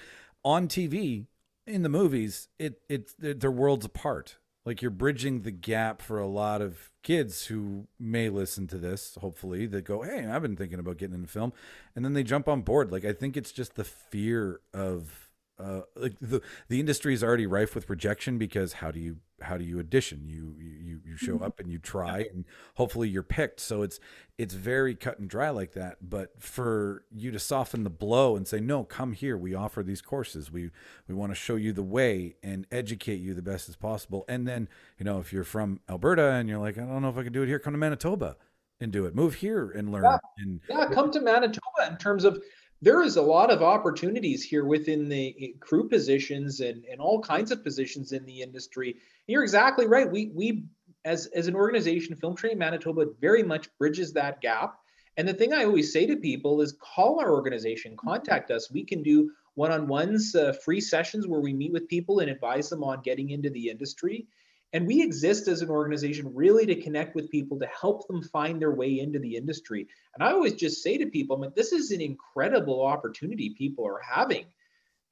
[SPEAKER 1] on TV, in the movies, it it they're worlds apart. Like you're bridging the gap for a lot of kids who may listen to this, hopefully, that go, Hey, I've been thinking about getting into film. And then they jump on board. Like I think it's just the fear of uh, like the the industry is already rife with rejection because how do you how do you audition? You you you show
[SPEAKER 5] Mm-hmm.
[SPEAKER 1] up and you try and hopefully you're picked. So it's it's very cut and dry like that. But for you to soften the blow and say no come here. We offer these courses. We we want to show you the way and educate you the best as possible. And then you know if you're from Alberta and you're like I don't know if I can do it here come to Manitoba and do it. Move here and learn
[SPEAKER 5] Yeah.
[SPEAKER 1] and
[SPEAKER 5] Yeah, come to Manitoba in terms of there is a lot of opportunities here within the eh, crew positions and, and all kinds of positions in the industry. You're exactly right. We we as as an organization, Film Training Manitoba very much bridges that gap. And the thing I always say to people is call our organization, contact us. We can do one-on-ones, uh, free sessions where we meet with people and advise them on getting into the industry. And we exist as an organization really to connect with people to help them find their way into the industry. And I always just say to people, I mean, this is an incredible opportunity people are having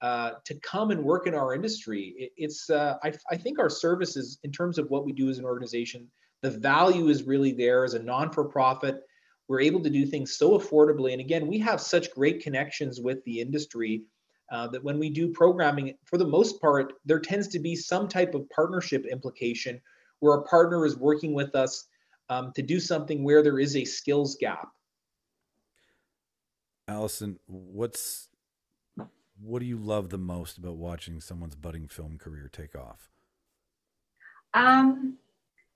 [SPEAKER 5] uh, to come and work in our industry. It, it's, uh, I, I think our services, in terms of what we do as an organization, the value is really there as a non for profit. We're able to do things so affordably. And again, we have such great connections with the industry uh, that when we do programming, for the most part, there tends to be some type of partnership implication where a partner is working with us um, to do something where there is a skills gap.
[SPEAKER 1] Allison, what's what do you love the most about watching someone's budding film career take off?
[SPEAKER 6] Um,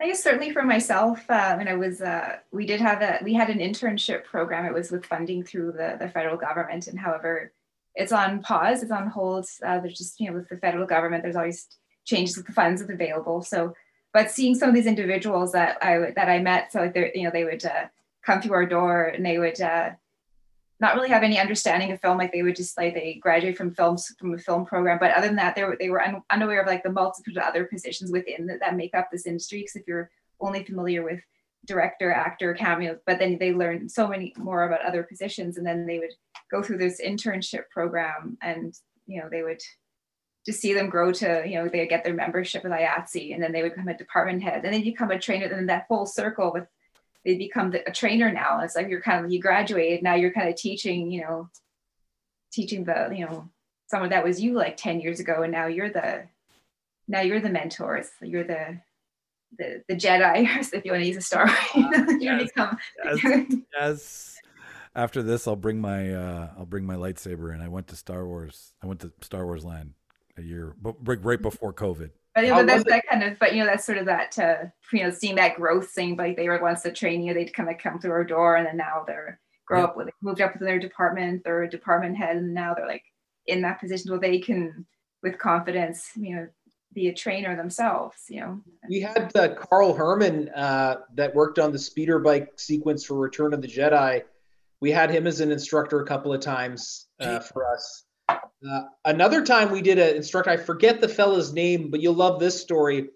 [SPEAKER 6] I guess certainly for myself, uh, when I was, uh, we did have a, we had an internship program. It was with funding through the, the federal government, and however, it's on pause, it's on hold. Uh, there's just you know with the federal government, there's always changes with the funds that's available. So, but seeing some of these individuals that I that I met, so like they you know they would uh, come through our door and they would uh, not really have any understanding of film. Like they would just like they graduate from films from a film program, but other than that, they were they were un, unaware of like the multitude of other positions within that, that make up this industry. Because if you're only familiar with director, actor, cameo, but then they learn so many more about other positions, and then they would go through this internship program, and you know they would just see them grow to you know they get their membership with IATSE, and then they would become a department head, and they become a trainer, and then that full circle with they become the, a trainer now. It's like you're kind of you graduated now you're kind of teaching you know teaching the you know someone that was you like 10 years ago and now you're the now you're the mentors you're the the, the Jedi, if you want to use a star, Wars, you
[SPEAKER 1] Yes.
[SPEAKER 6] become.
[SPEAKER 1] Yes. yes. After this, I'll bring my uh, I'll bring my lightsaber, and I went to Star Wars. I went to Star Wars Land a year, but right, right before COVID.
[SPEAKER 6] But you know, but that's that kind of, but you know, that's sort of that, uh, you know, seeing that growth thing. Like they were once the trainee, they'd kind of come through our door, and then now they're grow
[SPEAKER 1] Yeah.
[SPEAKER 6] up with moved up within their department, they're a department head, and now they're like in that position where they can, with confidence, you know, be a trainer themselves. You know,
[SPEAKER 5] We had uh, Carl Herman uh, that worked on the speeder bike sequence for Return of the Jedi. We had him as an instructor a couple of times uh, for us. Uh, another time we did an instructor, I forget the fella's name, but you'll love this story.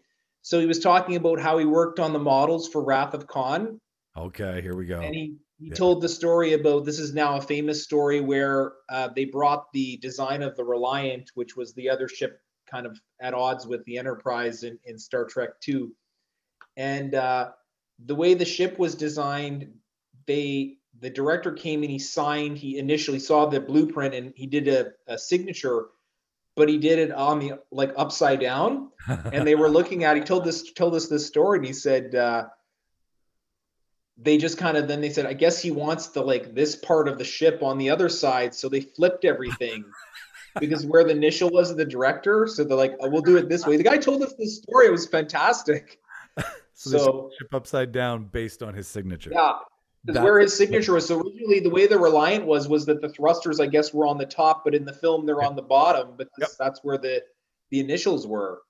[SPEAKER 5] So he was talking about how he worked on the models for Wrath of Khan.
[SPEAKER 1] Okay, here we go.
[SPEAKER 5] and he, he
[SPEAKER 1] Yeah.
[SPEAKER 5] told the story about this is now a famous story where uh, they brought the design of the Reliant, which was the other ship kind of at odds with the Enterprise in, in Star Trek II. And uh, the way the ship was designed, they the director came and he signed. He initially saw the blueprint and he did a, a signature, but he did it on the like upside down and they were looking at he told this told us this story and he said uh they just kind of then they said i guess he wants the like this part of the ship on the other side so they flipped everything because where the initial was of the director so they're like oh, we'll do it this way the guy told us this story it was fantastic
[SPEAKER 1] so,
[SPEAKER 5] so
[SPEAKER 1] ship upside down based on his signature.
[SPEAKER 5] yeah
[SPEAKER 1] That's-
[SPEAKER 5] where his signature was so originally the way the reliant was was that the thrusters i guess were on the top but in the film they're on the bottom But
[SPEAKER 1] Yep.
[SPEAKER 5] that's where the the initials were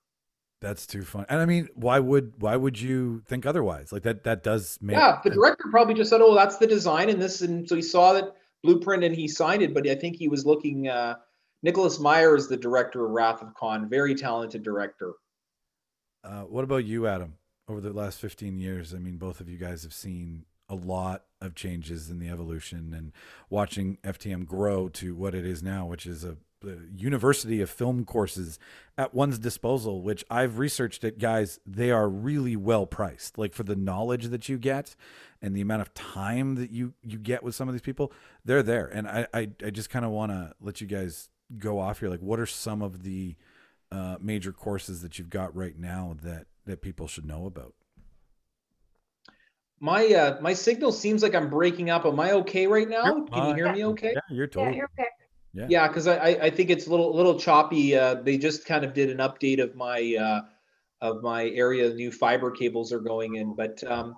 [SPEAKER 1] That's too fun. And I mean, why would why would you think otherwise? Like that that does make
[SPEAKER 5] Yeah, the director probably just said, "Oh, that's the design and this," and so he saw that blueprint and he signed it. But I think he was looking. Uh, Nicholas Meyer is the director of Wrath of Khan, very talented director.
[SPEAKER 1] Uh, what about you, Adam? Over the last 15 years, I mean, both of you guys have seen a lot of changes in the evolution and watching FTM grow to what it is now, which is a, a university of film courses at one's disposal, which I've researched it, guys. They are really well priced. Like for the knowledge that you get and the amount of time that you, you get with some of these people, they're there. And I, I, I just kind of want to let you guys go off here, like what are some of the uh, major courses that you've got right now that that people should know about?
[SPEAKER 5] My uh, my signal seems like I'm breaking up. Am I okay right now? Can you hear me okay?
[SPEAKER 1] Yeah, you're
[SPEAKER 6] Yeah,
[SPEAKER 1] totally.
[SPEAKER 6] you're okay.
[SPEAKER 1] Yeah.
[SPEAKER 5] Yeah, because I, I I think it's a little little choppy. Uh, they just kind of did an update of my uh, of my area. New fiber cables are going in, but um,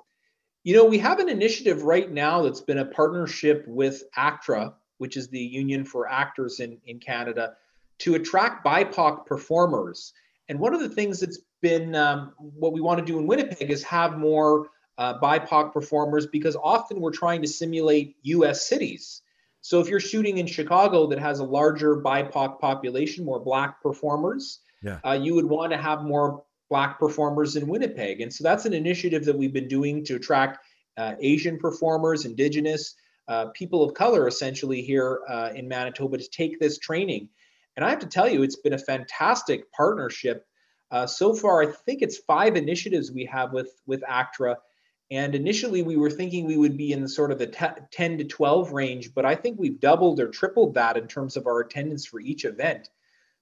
[SPEAKER 5] you know we have an initiative right now that's been a partnership with ACTRA, which is the Union for Actors in in Canada, to attract BIPOC performers. And one of the things that's been um, what we want to do in Winnipeg is have more uh, BIPOC performers because often we're trying to simulate U.S. cities. So if you're shooting in Chicago that has a larger BIPOC population, more Black performers,
[SPEAKER 1] Yeah.
[SPEAKER 5] uh, you would want to have more Black performers in Winnipeg. And so that's an initiative that we've been doing to attract uh, Asian performers, Indigenous, uh, people of color, essentially here uh, in Manitoba to take this training. And I have to tell you, it's been a fantastic partnership. Uh, so far, I think it's five initiatives we have with with ACTRA. And initially, we were thinking we would be in the sort of the te- 10 to 12 range, but I think we've doubled or tripled that in terms of our attendance for each event.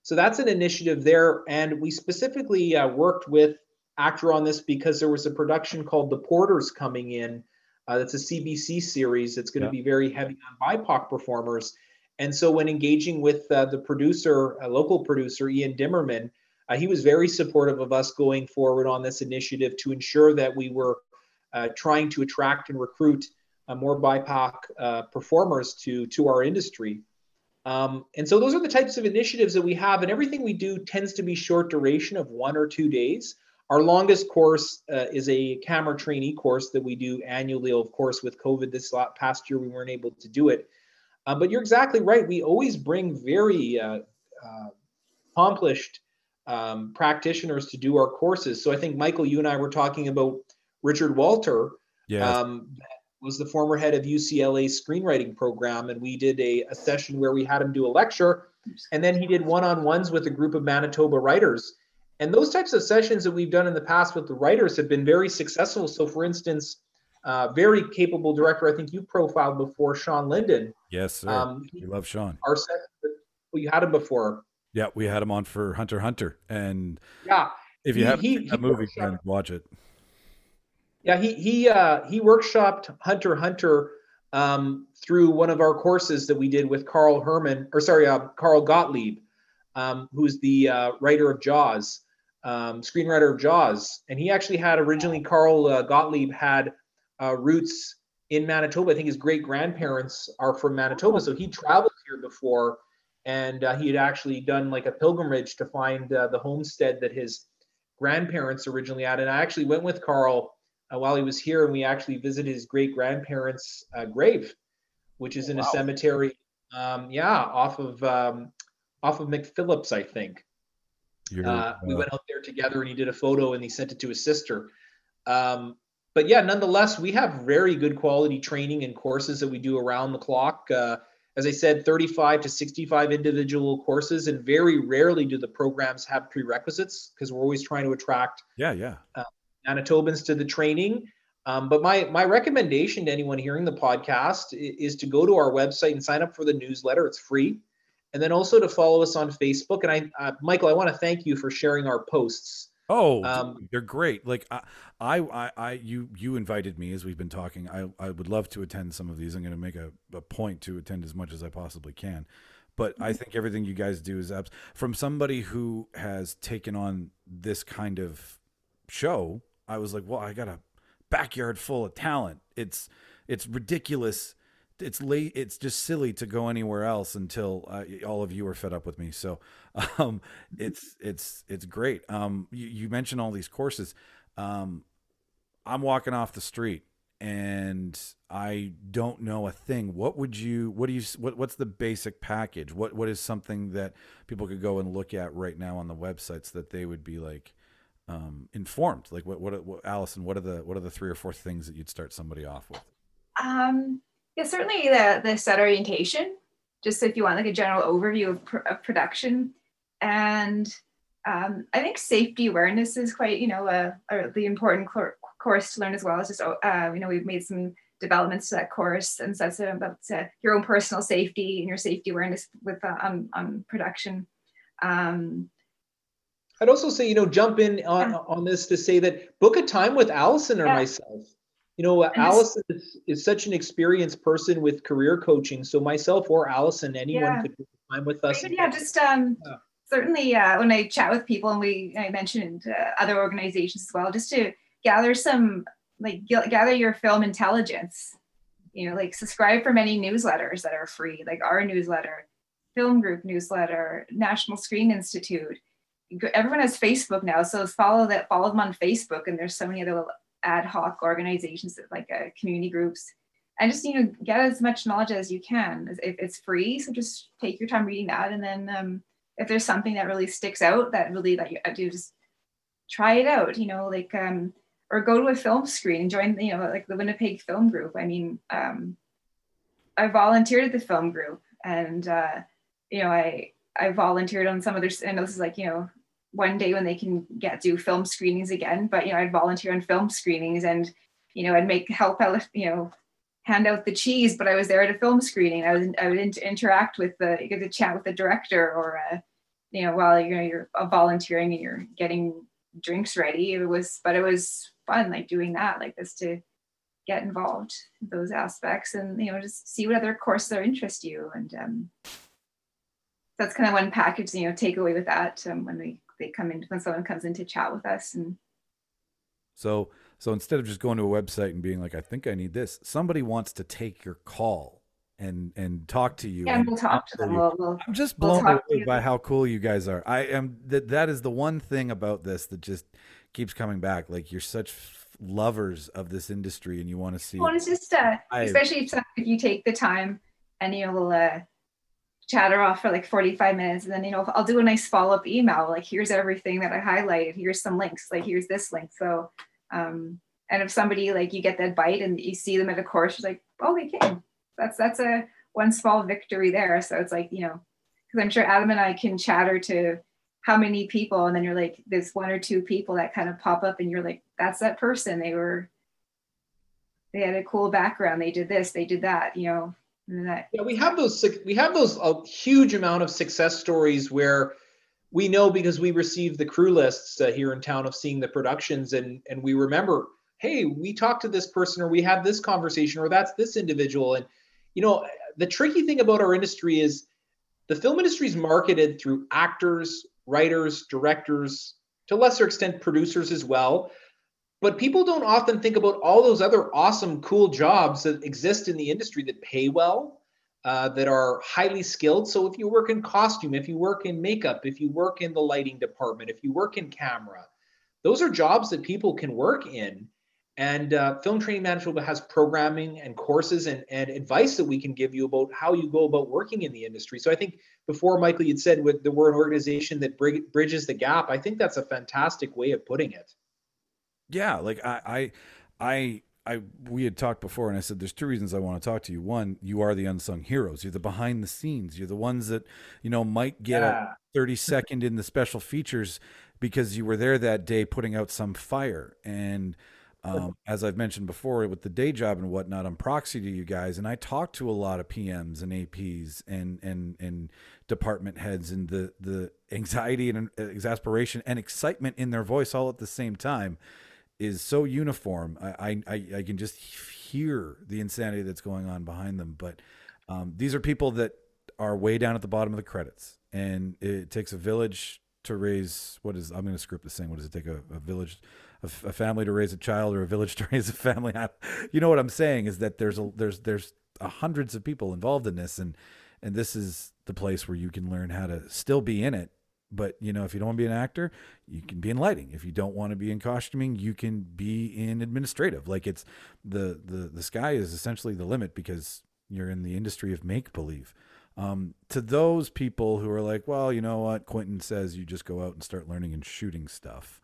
[SPEAKER 5] So that's an initiative there. And we specifically uh, worked with ACTRA on this because there was a production called The Porters coming in. Uh, that's a CBC series. It's going to
[SPEAKER 1] Yeah.
[SPEAKER 5] be very heavy on BIPOC performers. And so, when engaging with uh, the producer, a local producer, Ian Dimerman, uh, he was very supportive of us going forward on this initiative to ensure that we were uh, trying to attract and recruit uh, more BIPOC uh, performers to to our industry. Um, and so those are the types of initiatives that we have, and everything we do tends to be short duration of one or two days. Our longest course uh, is a camera trainee course that we do annually. Of course, with COVID this past year, we weren't able to do it. Uh, but you're exactly right. We always bring very uh, uh, accomplished um, practitioners to do our courses. So I think Michael, you and I were talking about Richard Walter,
[SPEAKER 1] Yeah.
[SPEAKER 5] um, was the former head of UCLA's screenwriting program, and we did a, a session where we had him do a lecture, and then he did one-on-ones with a group of Manitoba writers. And those types of sessions that we've done in the past with the writers have been very successful. So, for instance, uh, very capable director, I think you profiled before, Shawn Linden.
[SPEAKER 1] yes, sir.
[SPEAKER 5] Um,
[SPEAKER 1] we love Shawn.
[SPEAKER 5] our well, you had him before.
[SPEAKER 1] Yeah, we had him on for Hunter Hunter, and
[SPEAKER 5] Yeah,
[SPEAKER 1] if you
[SPEAKER 5] He-
[SPEAKER 1] haven't
[SPEAKER 5] he-
[SPEAKER 1] seen that movie, then watch it.
[SPEAKER 5] Yeah, he he uh, he workshopped Hunter Hunter um, through one of our courses that we did with Carl Herman, or sorry, uh, Carl Gottlieb, um, who's the uh, writer of Jaws, um, screenwriter of Jaws, and he actually had originally Carl uh, Gottlieb had uh, roots in Manitoba. I think his great grandparents are from Manitoba, so he traveled here before, and uh, he had actually done like a pilgrimage to find uh, the homestead that his grandparents originally had. And I actually went with Carl uh, while he was here, and we actually visited his great grandparents' uh, grave, which is in a cemetery. Um, yeah, off of um, off of McPhillips, I think. Uh, we
[SPEAKER 1] uh,
[SPEAKER 5] went out there together, and he did a photo, and he sent it to his sister. Um, but yeah, nonetheless, we have very good quality training and courses that we do around the clock. Uh, as I said, 35 to 65 individual courses, and very rarely do the programs have prerequisites because we're always trying to attract
[SPEAKER 1] yeah, yeah.
[SPEAKER 5] Manitobans to the training. Um, but my my recommendation to anyone hearing the podcast is to go to our website and sign up for the newsletter. It's free, and then also to follow us on Facebook. And I, uh, Michael, I want to thank you for sharing our posts.
[SPEAKER 1] Oh,
[SPEAKER 5] um,
[SPEAKER 1] they're great. Like I, I, I, you, you invited me as we've been talking. I, I would love to attend some of these. I'm going to make a, a point to attend as much as I possibly can. But I think everything you guys do is abs- from somebody who has taken on this kind of show. I was like, well, I got a backyard full of talent. It's, it's ridiculous. It's late. It's just silly to go anywhere else until uh, all of you are fed up with me. So, um, it's it's it's great. Um, you, you mentioned all these courses. Um, I'm walking off the street and I don't know a thing. What would you? What do you? What what's the basic package? What what is something that people could go and look at right now on the websites that they would be like um, informed? Like what what, what Allison? What are the what are the three or four things that you'd start somebody off with?
[SPEAKER 6] Um, yeah, certainly the the set orientation, just if you want like a general overview of, pr- of production, and um, I think safety awareness is quite you know a, a the important cour- course to learn as well. It's just uh, you know we've made some developments to that course, and so that's about uh, your own personal safety and your safety awareness with uh, on, on production. Um,
[SPEAKER 5] I'd also say, you know, jump in on,
[SPEAKER 6] Yeah.
[SPEAKER 5] on this to say that book a time with Allison or
[SPEAKER 6] Yeah.
[SPEAKER 5] myself. You know,
[SPEAKER 6] this-
[SPEAKER 5] Allison is, is such an experienced person with career coaching. So myself or Allison, anyone
[SPEAKER 6] Yeah.
[SPEAKER 5] could time with us.
[SPEAKER 6] yeah, just um,
[SPEAKER 5] Yeah.
[SPEAKER 6] certainly uh, when I chat with people and we I mentioned uh, other organizations as well, just to gather some like gather your film intelligence. You know, like subscribe for many newsletters that are free, like our newsletter, Film Group newsletter, National Screen Institute. Everyone has Facebook now, so follow that. Follow them on Facebook, and there's so many other ad hoc organizations like uh, community groups and just you know get as much knowledge as you can. If it's free so just take your time reading that and then um, if there's something that really sticks out that really that you uh, do just try it out you know like um or go to a film screen and join you know like the winnipeg film group. I mean um i volunteered at the film group and uh you know i i volunteered on some other i know this is like you know one day when they can get do film screenings again but you know i'd volunteer on film screenings and you know i'd make help out you know hand out the cheese, but I was there at a film screening. I was I would inter- interact with the get to chat with the director or uh, you know while you know you're volunteering and you're getting drinks ready. It was but it was fun like doing that like this to get involved in those aspects and you know just see what other courses are interest you and um, that's kind of one package you know take away with that um, when they they come in when someone comes in to chat with us and
[SPEAKER 1] So so instead of just going to a website and being like, I think I need this, somebody wants to take your call and and talk to you.
[SPEAKER 6] yeah
[SPEAKER 1] and
[SPEAKER 6] we'll talk to them we'll, we'll
[SPEAKER 1] I'm just
[SPEAKER 6] we'll
[SPEAKER 1] blown away by how cool you guys are. I am that that is the one thing about this that just keeps coming back. Like you're such lovers of this industry and you want to see
[SPEAKER 6] Well, it's just uh,
[SPEAKER 1] I-
[SPEAKER 6] especially if, if you take the time and you know we'll uh, chatter off for like 45 minutes and then you know I'll do a nice follow-up email like here's everything that I highlighted. Here's some links. Like here's this link. So um and if somebody like you get that bite and you see them at a course you're like oh they came. That's that's a one small victory there. So it's like you know because I'm sure Adam and I can chatter to how many people and then you're like there's one or two people that kind of pop up and you're like that's that person. They were they had a cool background. They did this. They did that you know that
[SPEAKER 5] Yeah, we have those. We have those a huge amount of success stories where we know because we receive the crew lists uh, here in town of seeing the productions, and and we remember, hey, we talked to this person, or we had this conversation, or that's this individual, and you know, the tricky thing about our industry is the film industry is marketed through actors, writers, directors, to lesser extent producers as well. But people don't often think about all those other awesome, cool jobs that exist in the industry that pay well, uh, that are highly skilled. So if you work in costume, if you work in makeup, if you work in the lighting department, if you work in camera, those are jobs that people can work in. And uh, Film Training Manitoba has programming and courses and, and advice that we can give you about how you go about working in the industry. So I think before, Michael, you'd said with, that we're an organization that bridges the gap. I think that's a fantastic way of putting it.
[SPEAKER 1] Yeah, like I, I, I, I, we had talked before, and I said there's two reasons I want to talk to you. One, you are the unsung heroes. You're the behind the scenes. You're the ones that you know might get a 30 second in the special features because you were there that day putting out some fire. And um, as I've mentioned before, with the day job and whatnot, I'm proxy to you guys, and I talk to a lot of PMs and APs and and and department heads, and the the anxiety and uh, exasperation and excitement in their voice all at the same time is so uniform. I, I, I can just hear the insanity that's going on behind them. But um, these are people that are way down at the bottom of the credits, and it takes a village to raise. What is I'm going to script this thing. What does it take a, a village, a family to raise a child, or a village to raise a family? I, you know what I'm saying is that there's a there's there's a hundreds of people involved in this, and and this is the place where you can learn how to still be in it but you know if you don't want to be an actor you can be in lighting. If you don't want to be in costuming you can be in administrative. Like it's the the the sky is essentially the limit because you're in the industry of make believe um, to those people who are like well you know what? Quentin says you just go out and start learning and shooting stuff.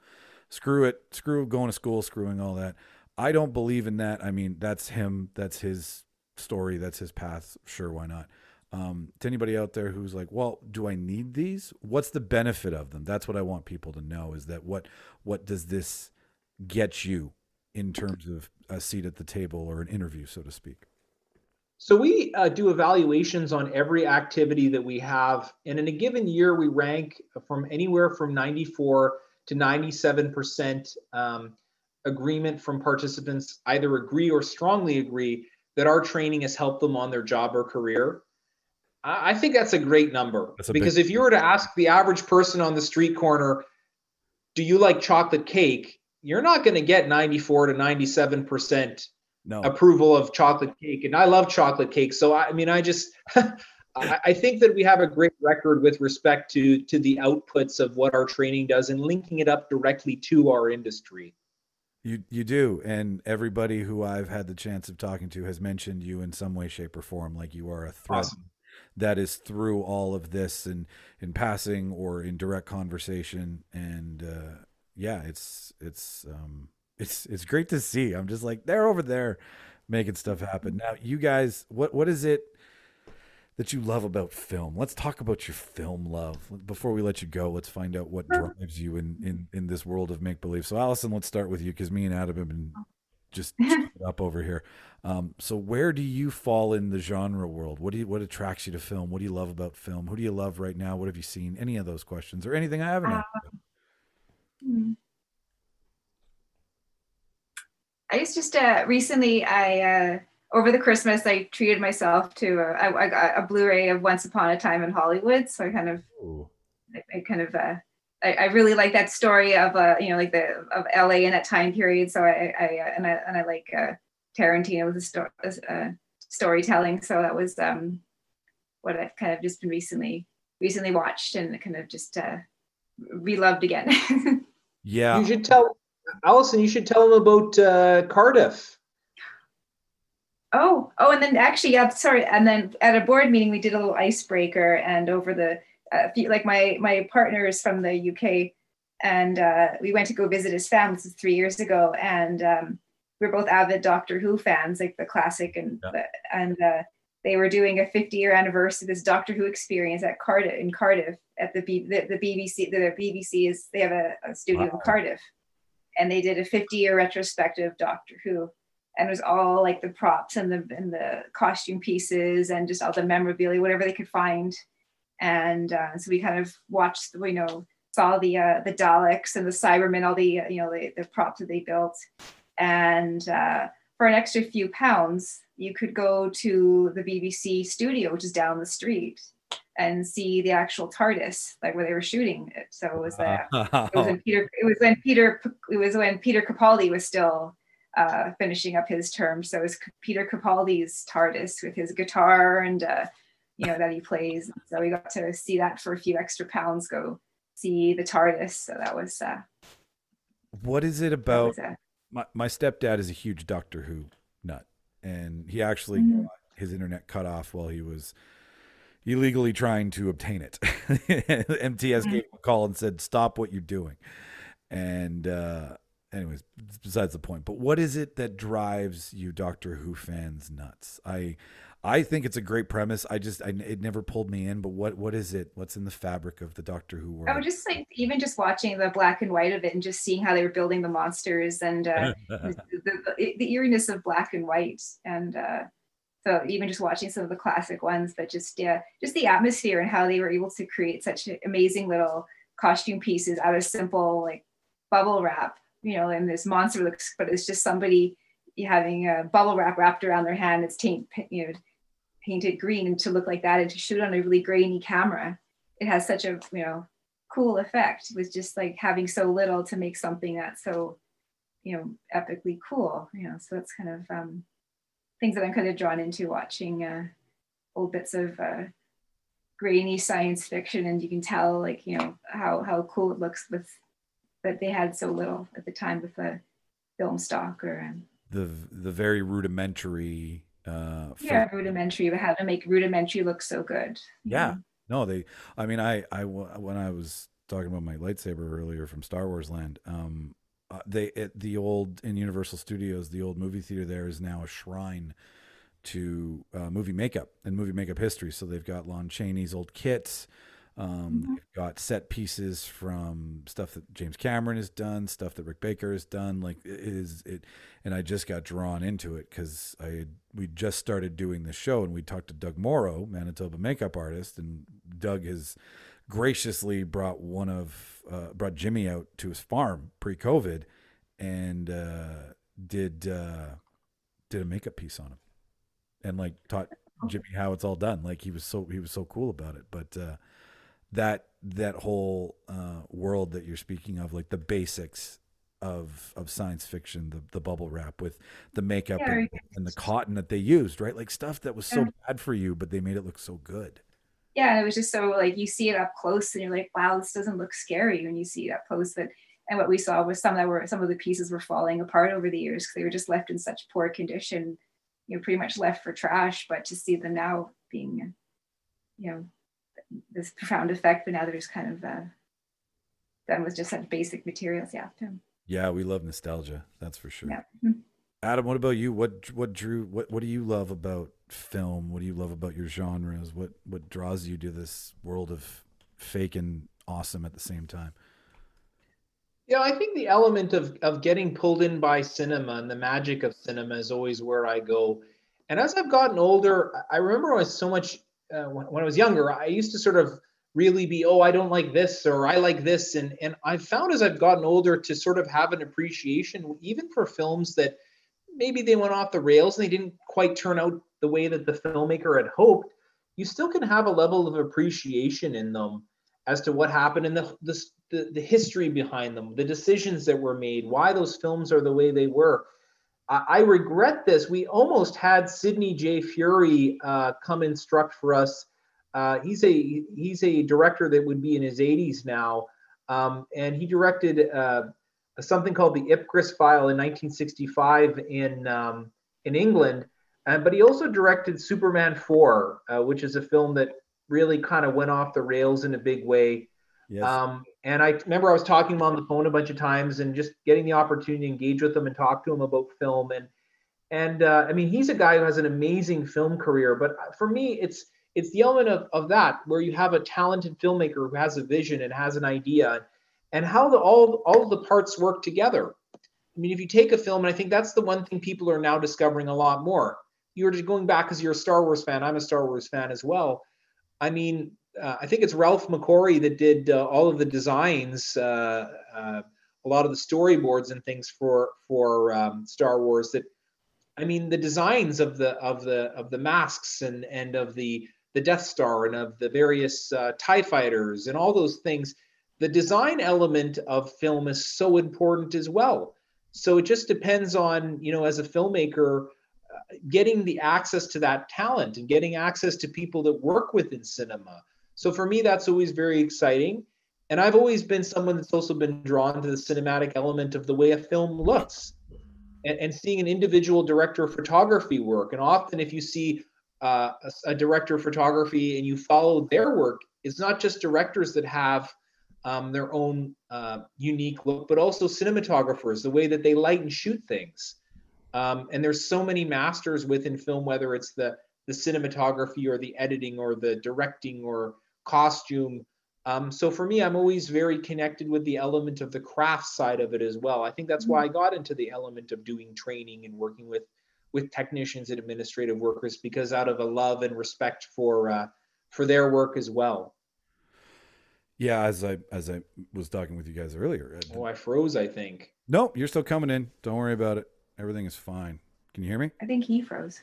[SPEAKER 1] Screw it. Screw going to school screwing all that. I don't believe in that. I mean that's him. That's his story. That's his path. Sure why not um, to anybody out there who's like, well, do I need these? What's the benefit of them? That's what I want people to know is that what what does this get you in terms of a seat at the table or an interview, so to speak?
[SPEAKER 5] So we uh, do evaluations on every activity that we have, and in a given year, we rank from anywhere from 94 to 97 percent um, agreement from participants, either agree or strongly agree that our training has helped them on their job or career. I, think that's a great number
[SPEAKER 1] a
[SPEAKER 5] because
[SPEAKER 1] big-
[SPEAKER 5] if you were to ask the average person on the street corner, "Do you like chocolate cake?" You're not going to get 94 to 97 percent
[SPEAKER 1] No.
[SPEAKER 5] approval of chocolate cake and i love chocolate cake so i, I mean i just I, I think that we have a great record with respect to to the outputs of what our training does and linking it up directly to our industry
[SPEAKER 1] You you do, and everybody who I've had the chance of talking to has mentioned you in some way, shape, or form. Like you are a threat
[SPEAKER 5] Awesome.
[SPEAKER 1] That is through all of this, and in passing or in direct conversation. And uh, yeah, it's it's um, it's it's great to see. I'm just like they're over there making stuff happen. Now, you guys, what what is it? That you love about film. Let's talk about your film love. Before we let you go, let's find out what drives you in in, in this world of make believe. So, Allison, let's start with you because me and Adam have been just up over here. Um, so where do you fall in the genre world? What do you what attracts you to film? What do you love about film? Who do you love right now? What have you seen? Any of those questions or anything I haven't asked?
[SPEAKER 6] Hmm. I guess just uh, recently, I uh, over the Christmas, I treated myself to a, I, I got a Blu-ray of Once Upon a Time in Hollywood. So I kind of,
[SPEAKER 1] Ooh.
[SPEAKER 6] I, I kind of, uh, I, I really like that story of, uh, you know, like the of LA in that time period. So I, I uh, and I and I like uh, Tarantino with the story, uh, storytelling. So that was um, what I've kind of just been recently recently watched and kind of just uh, reloved again.
[SPEAKER 1] Yeah.
[SPEAKER 5] you should tell allison you should tell them about uh, cardiff
[SPEAKER 6] Oh, oh, and then actually, yeah, sorry. And then at a board meeting, we did a little icebreaker, and over the, uh, few, like my my partner is from the UK, and uh, we went to go visit his family. This is three years ago, and um, we are both avid Doctor Who fans, like the classic, and
[SPEAKER 1] Yeah.
[SPEAKER 6] the, and uh, they were doing a 50 year anniversary of this Doctor Who experience at Cardiff in Cardiff at the B, the, the BBC. The BBC is they have a, a studio
[SPEAKER 1] Wow.
[SPEAKER 6] in Cardiff, and they did a 50 year retrospective Doctor Who and it was all like the props and the and the costume pieces and just all the memorabilia, whatever they could find. And uh, so we kind of watched, you know, saw the uh, the Daleks and the Cybermen, all the uh, you know the, the props that they built. And uh, for an extra few pounds, you could go to the BBC studio, which is down the street, and see the actual TARDIS, like where they were shooting it. So it was that it was when Peter. It was when Peter. It was when Peter Capaldi was still uh, finishing up his term. So it was Peter Capaldi's TARDIS with his guitar and uh, you know that he plays. So we got to see that for a few extra pounds. Go see the TARDIS. So that was. Uh,
[SPEAKER 1] what is it about
[SPEAKER 6] was, uh,
[SPEAKER 1] my, my stepdad is a huge Doctor Who nut, and he actually
[SPEAKER 6] Mhm.
[SPEAKER 1] got his internet cut off while he was illegally trying to obtain it. MTS gave him a call and said, "Stop what you're doing." And uh, anyways, besides the point. But what is it that drives you Doctor Who fans nuts? I I think it's a great premise. I just I, it never pulled me in. But what what is it? What's in the fabric of the Doctor Who world?
[SPEAKER 6] Oh, just like even just watching the black and white of it and just seeing how they were building the monsters and uh, the, the, the eeriness of black and white and uh, so even just watching some of the classic ones but just yeah just the atmosphere and how they were able to create such amazing little costume pieces out of simple like bubble wrap you know and this monster looks but it's just somebody having a bubble wrap wrapped around their hand it's taint you know painted green and to look like that and to shoot on a really grainy camera it has such a you know cool effect with just like having so little to make something that's so you know epically cool you know so it's kind of um things that i'm kind of drawn into watching uh old bits of uh grainy science fiction and you can tell like you know how how cool it looks with but they had so little at the time with the film stock or um,
[SPEAKER 1] the the very rudimentary. Uh,
[SPEAKER 6] yeah rudimentary but how to make rudimentary look so good
[SPEAKER 1] Yeah.
[SPEAKER 6] know?
[SPEAKER 1] No, they. I mean, I, I, when I was talking about my lightsaber earlier from Star Wars Land, um, uh, they at the old in Universal Studios, the old movie theater there is now a shrine to uh, movie makeup and movie makeup history. So they've got Lon Chaney's old kits. Um,
[SPEAKER 6] Mhm.
[SPEAKER 1] They've got set pieces from stuff that James Cameron has done, stuff that Rick Baker has done. Like it is it, and I just got drawn into it because I had, we just started doing the show, and we talked to Doug Morrow, Manitoba makeup artist, and Doug has graciously brought one of uh, brought Jimmy out to his farm pre-COVID, and uh, did uh, did a makeup piece on him, and like taught Jimmy how it's all done. Like he was so he was so cool about it. But uh, that that whole uh, world that you're speaking of, like the basics of of science fiction, the the bubble wrap with the makeup
[SPEAKER 6] Yeah,
[SPEAKER 1] and, and the cotton that they used, right? Like stuff that was so
[SPEAKER 6] Yeah.
[SPEAKER 1] bad for you, but they made it look so good.
[SPEAKER 6] yeah, it was just so like you see it up close and you're like, wow, this doesn't look scary when you see it up close. But and what we saw was some that were some of the pieces were falling apart over the years because they were just left in such poor condition, you know, pretty much left for trash. But to see them now being, you know, this profound effect, but now they're just kind of uh, done with just such basic materials. Yeah. yeah.
[SPEAKER 1] Yeah, we love nostalgia. That's for sure.
[SPEAKER 6] Yeah. Mhm.
[SPEAKER 1] Adam, what about you? What what drew what what do you love about film? What do you love about your genres? What what draws you to this world of fake and awesome at the same time?
[SPEAKER 5] Yeah, I think the element of of getting pulled in by cinema and the magic of cinema is always where I go. And as I've gotten older, I remember I was so much uh, when, when I was younger, I used to sort of really be, oh, I don't like this or I like this, and and I've found as I've gotten older to sort of have an appreciation even for films that maybe they went off the rails and they didn't quite turn out the way that the filmmaker had hoped. You still can have a level of appreciation in them as to what happened and the, the, the, the history behind them, the decisions that were made, why those films are the way they were. I, regret this. We almost had Sidney J. Furie uh, come instruct for us. Uh, he's a he's a director that would be in his 80s now, um, and he directed uh, something called the Ipcress File in 1965 in um, in England. Uh, but he also directed Superman 4, uh, which is a film that really kind of went off the rails in a big way.
[SPEAKER 1] Yes.
[SPEAKER 5] Um, and I remember I was talking to him on the phone a bunch of times and just getting the opportunity to engage with him and talk to him about film. And and uh, I mean, he's a guy who has an amazing film career. But for me, it's it's the element of, of that where you have a talented filmmaker who has a vision and has an idea, and how the all all the parts work together. I mean, if you take a film, and I think that's the one thing people are now discovering a lot more. You're just going back because you're a Star Wars fan. I'm a Star Wars fan as well. I mean, uh, I think it's Ralph McQuarrie that did uh, all of the designs, uh, uh, a lot of the storyboards and things for for um, Star Wars. That I mean, the designs of the of the of the masks and and of the the Death Star and of the various uh, Tie fighters and all those things. The design element of film is so important as well. So it just depends on you know, as a filmmaker getting the access to that talent and getting access to people that work within cinema. So for me, that's always very exciting. And I've always been someone that's also been drawn to the cinematic element of the way a film looks and, and seeing an individual director of photography work. And often, if you see uh, a, a, director of photography and you follow their work, it's not just directors that have um, their own uh, unique look, but also cinematographers, the way that they light and shoot things. Um, and there's so many masters within film, whether it's the the cinematography or the editing or the directing or costume. Um, so for me, I'm always very connected with the element of the craft side of it as well. I think that's why I got into the element of doing training and working with with technicians and administrative workers because out of a love and respect for uh, for their work as well.
[SPEAKER 1] Yeah, as I as I was talking with you guys earlier.
[SPEAKER 5] Oh, I froze. I think.
[SPEAKER 1] Nope, you're still coming in. Don't worry about it. Everything is fine. Can you hear me?
[SPEAKER 6] I think he froze.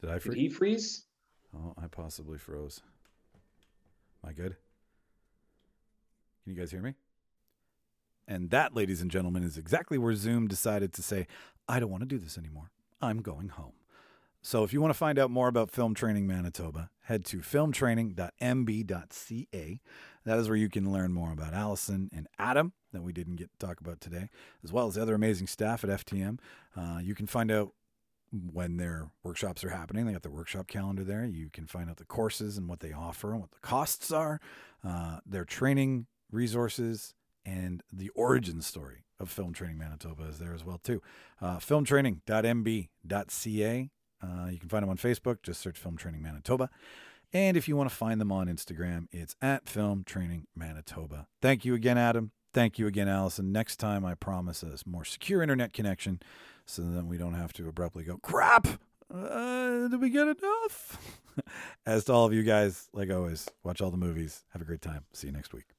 [SPEAKER 1] Did I
[SPEAKER 5] Did
[SPEAKER 1] freeze?
[SPEAKER 5] he freeze?
[SPEAKER 1] Oh, I possibly froze. Am I good? Can you guys hear me? And that, ladies and gentlemen, is exactly where Zoom decided to say, I don't want to do this anymore. I'm going home. So if you want to find out more about Film Training Manitoba, head to filmtraining.mb.ca. That is where you can learn more about Allison and Adam that we didn't get to talk about today, as well as the other amazing staff at FTM. Uh, you can find out when their workshops are happening. They got the workshop calendar there. You can find out the courses and what they offer and what the costs are, uh, their training resources, and the origin story of Film Training Manitoba is there as well too. Uh, filmtraining.mb.ca. Uh, you can find them on Facebook. Just search Film Training Manitoba. And if you want to find them on Instagram, it's at Film Training Manitoba. Thank you again, Adam. Thank you again, Allison. Next time, I promise us more secure internet connection so then we don't have to abruptly go, crap, uh, did we get enough? As to all of you guys, like always, watch all the movies. Have a great time. See you next week.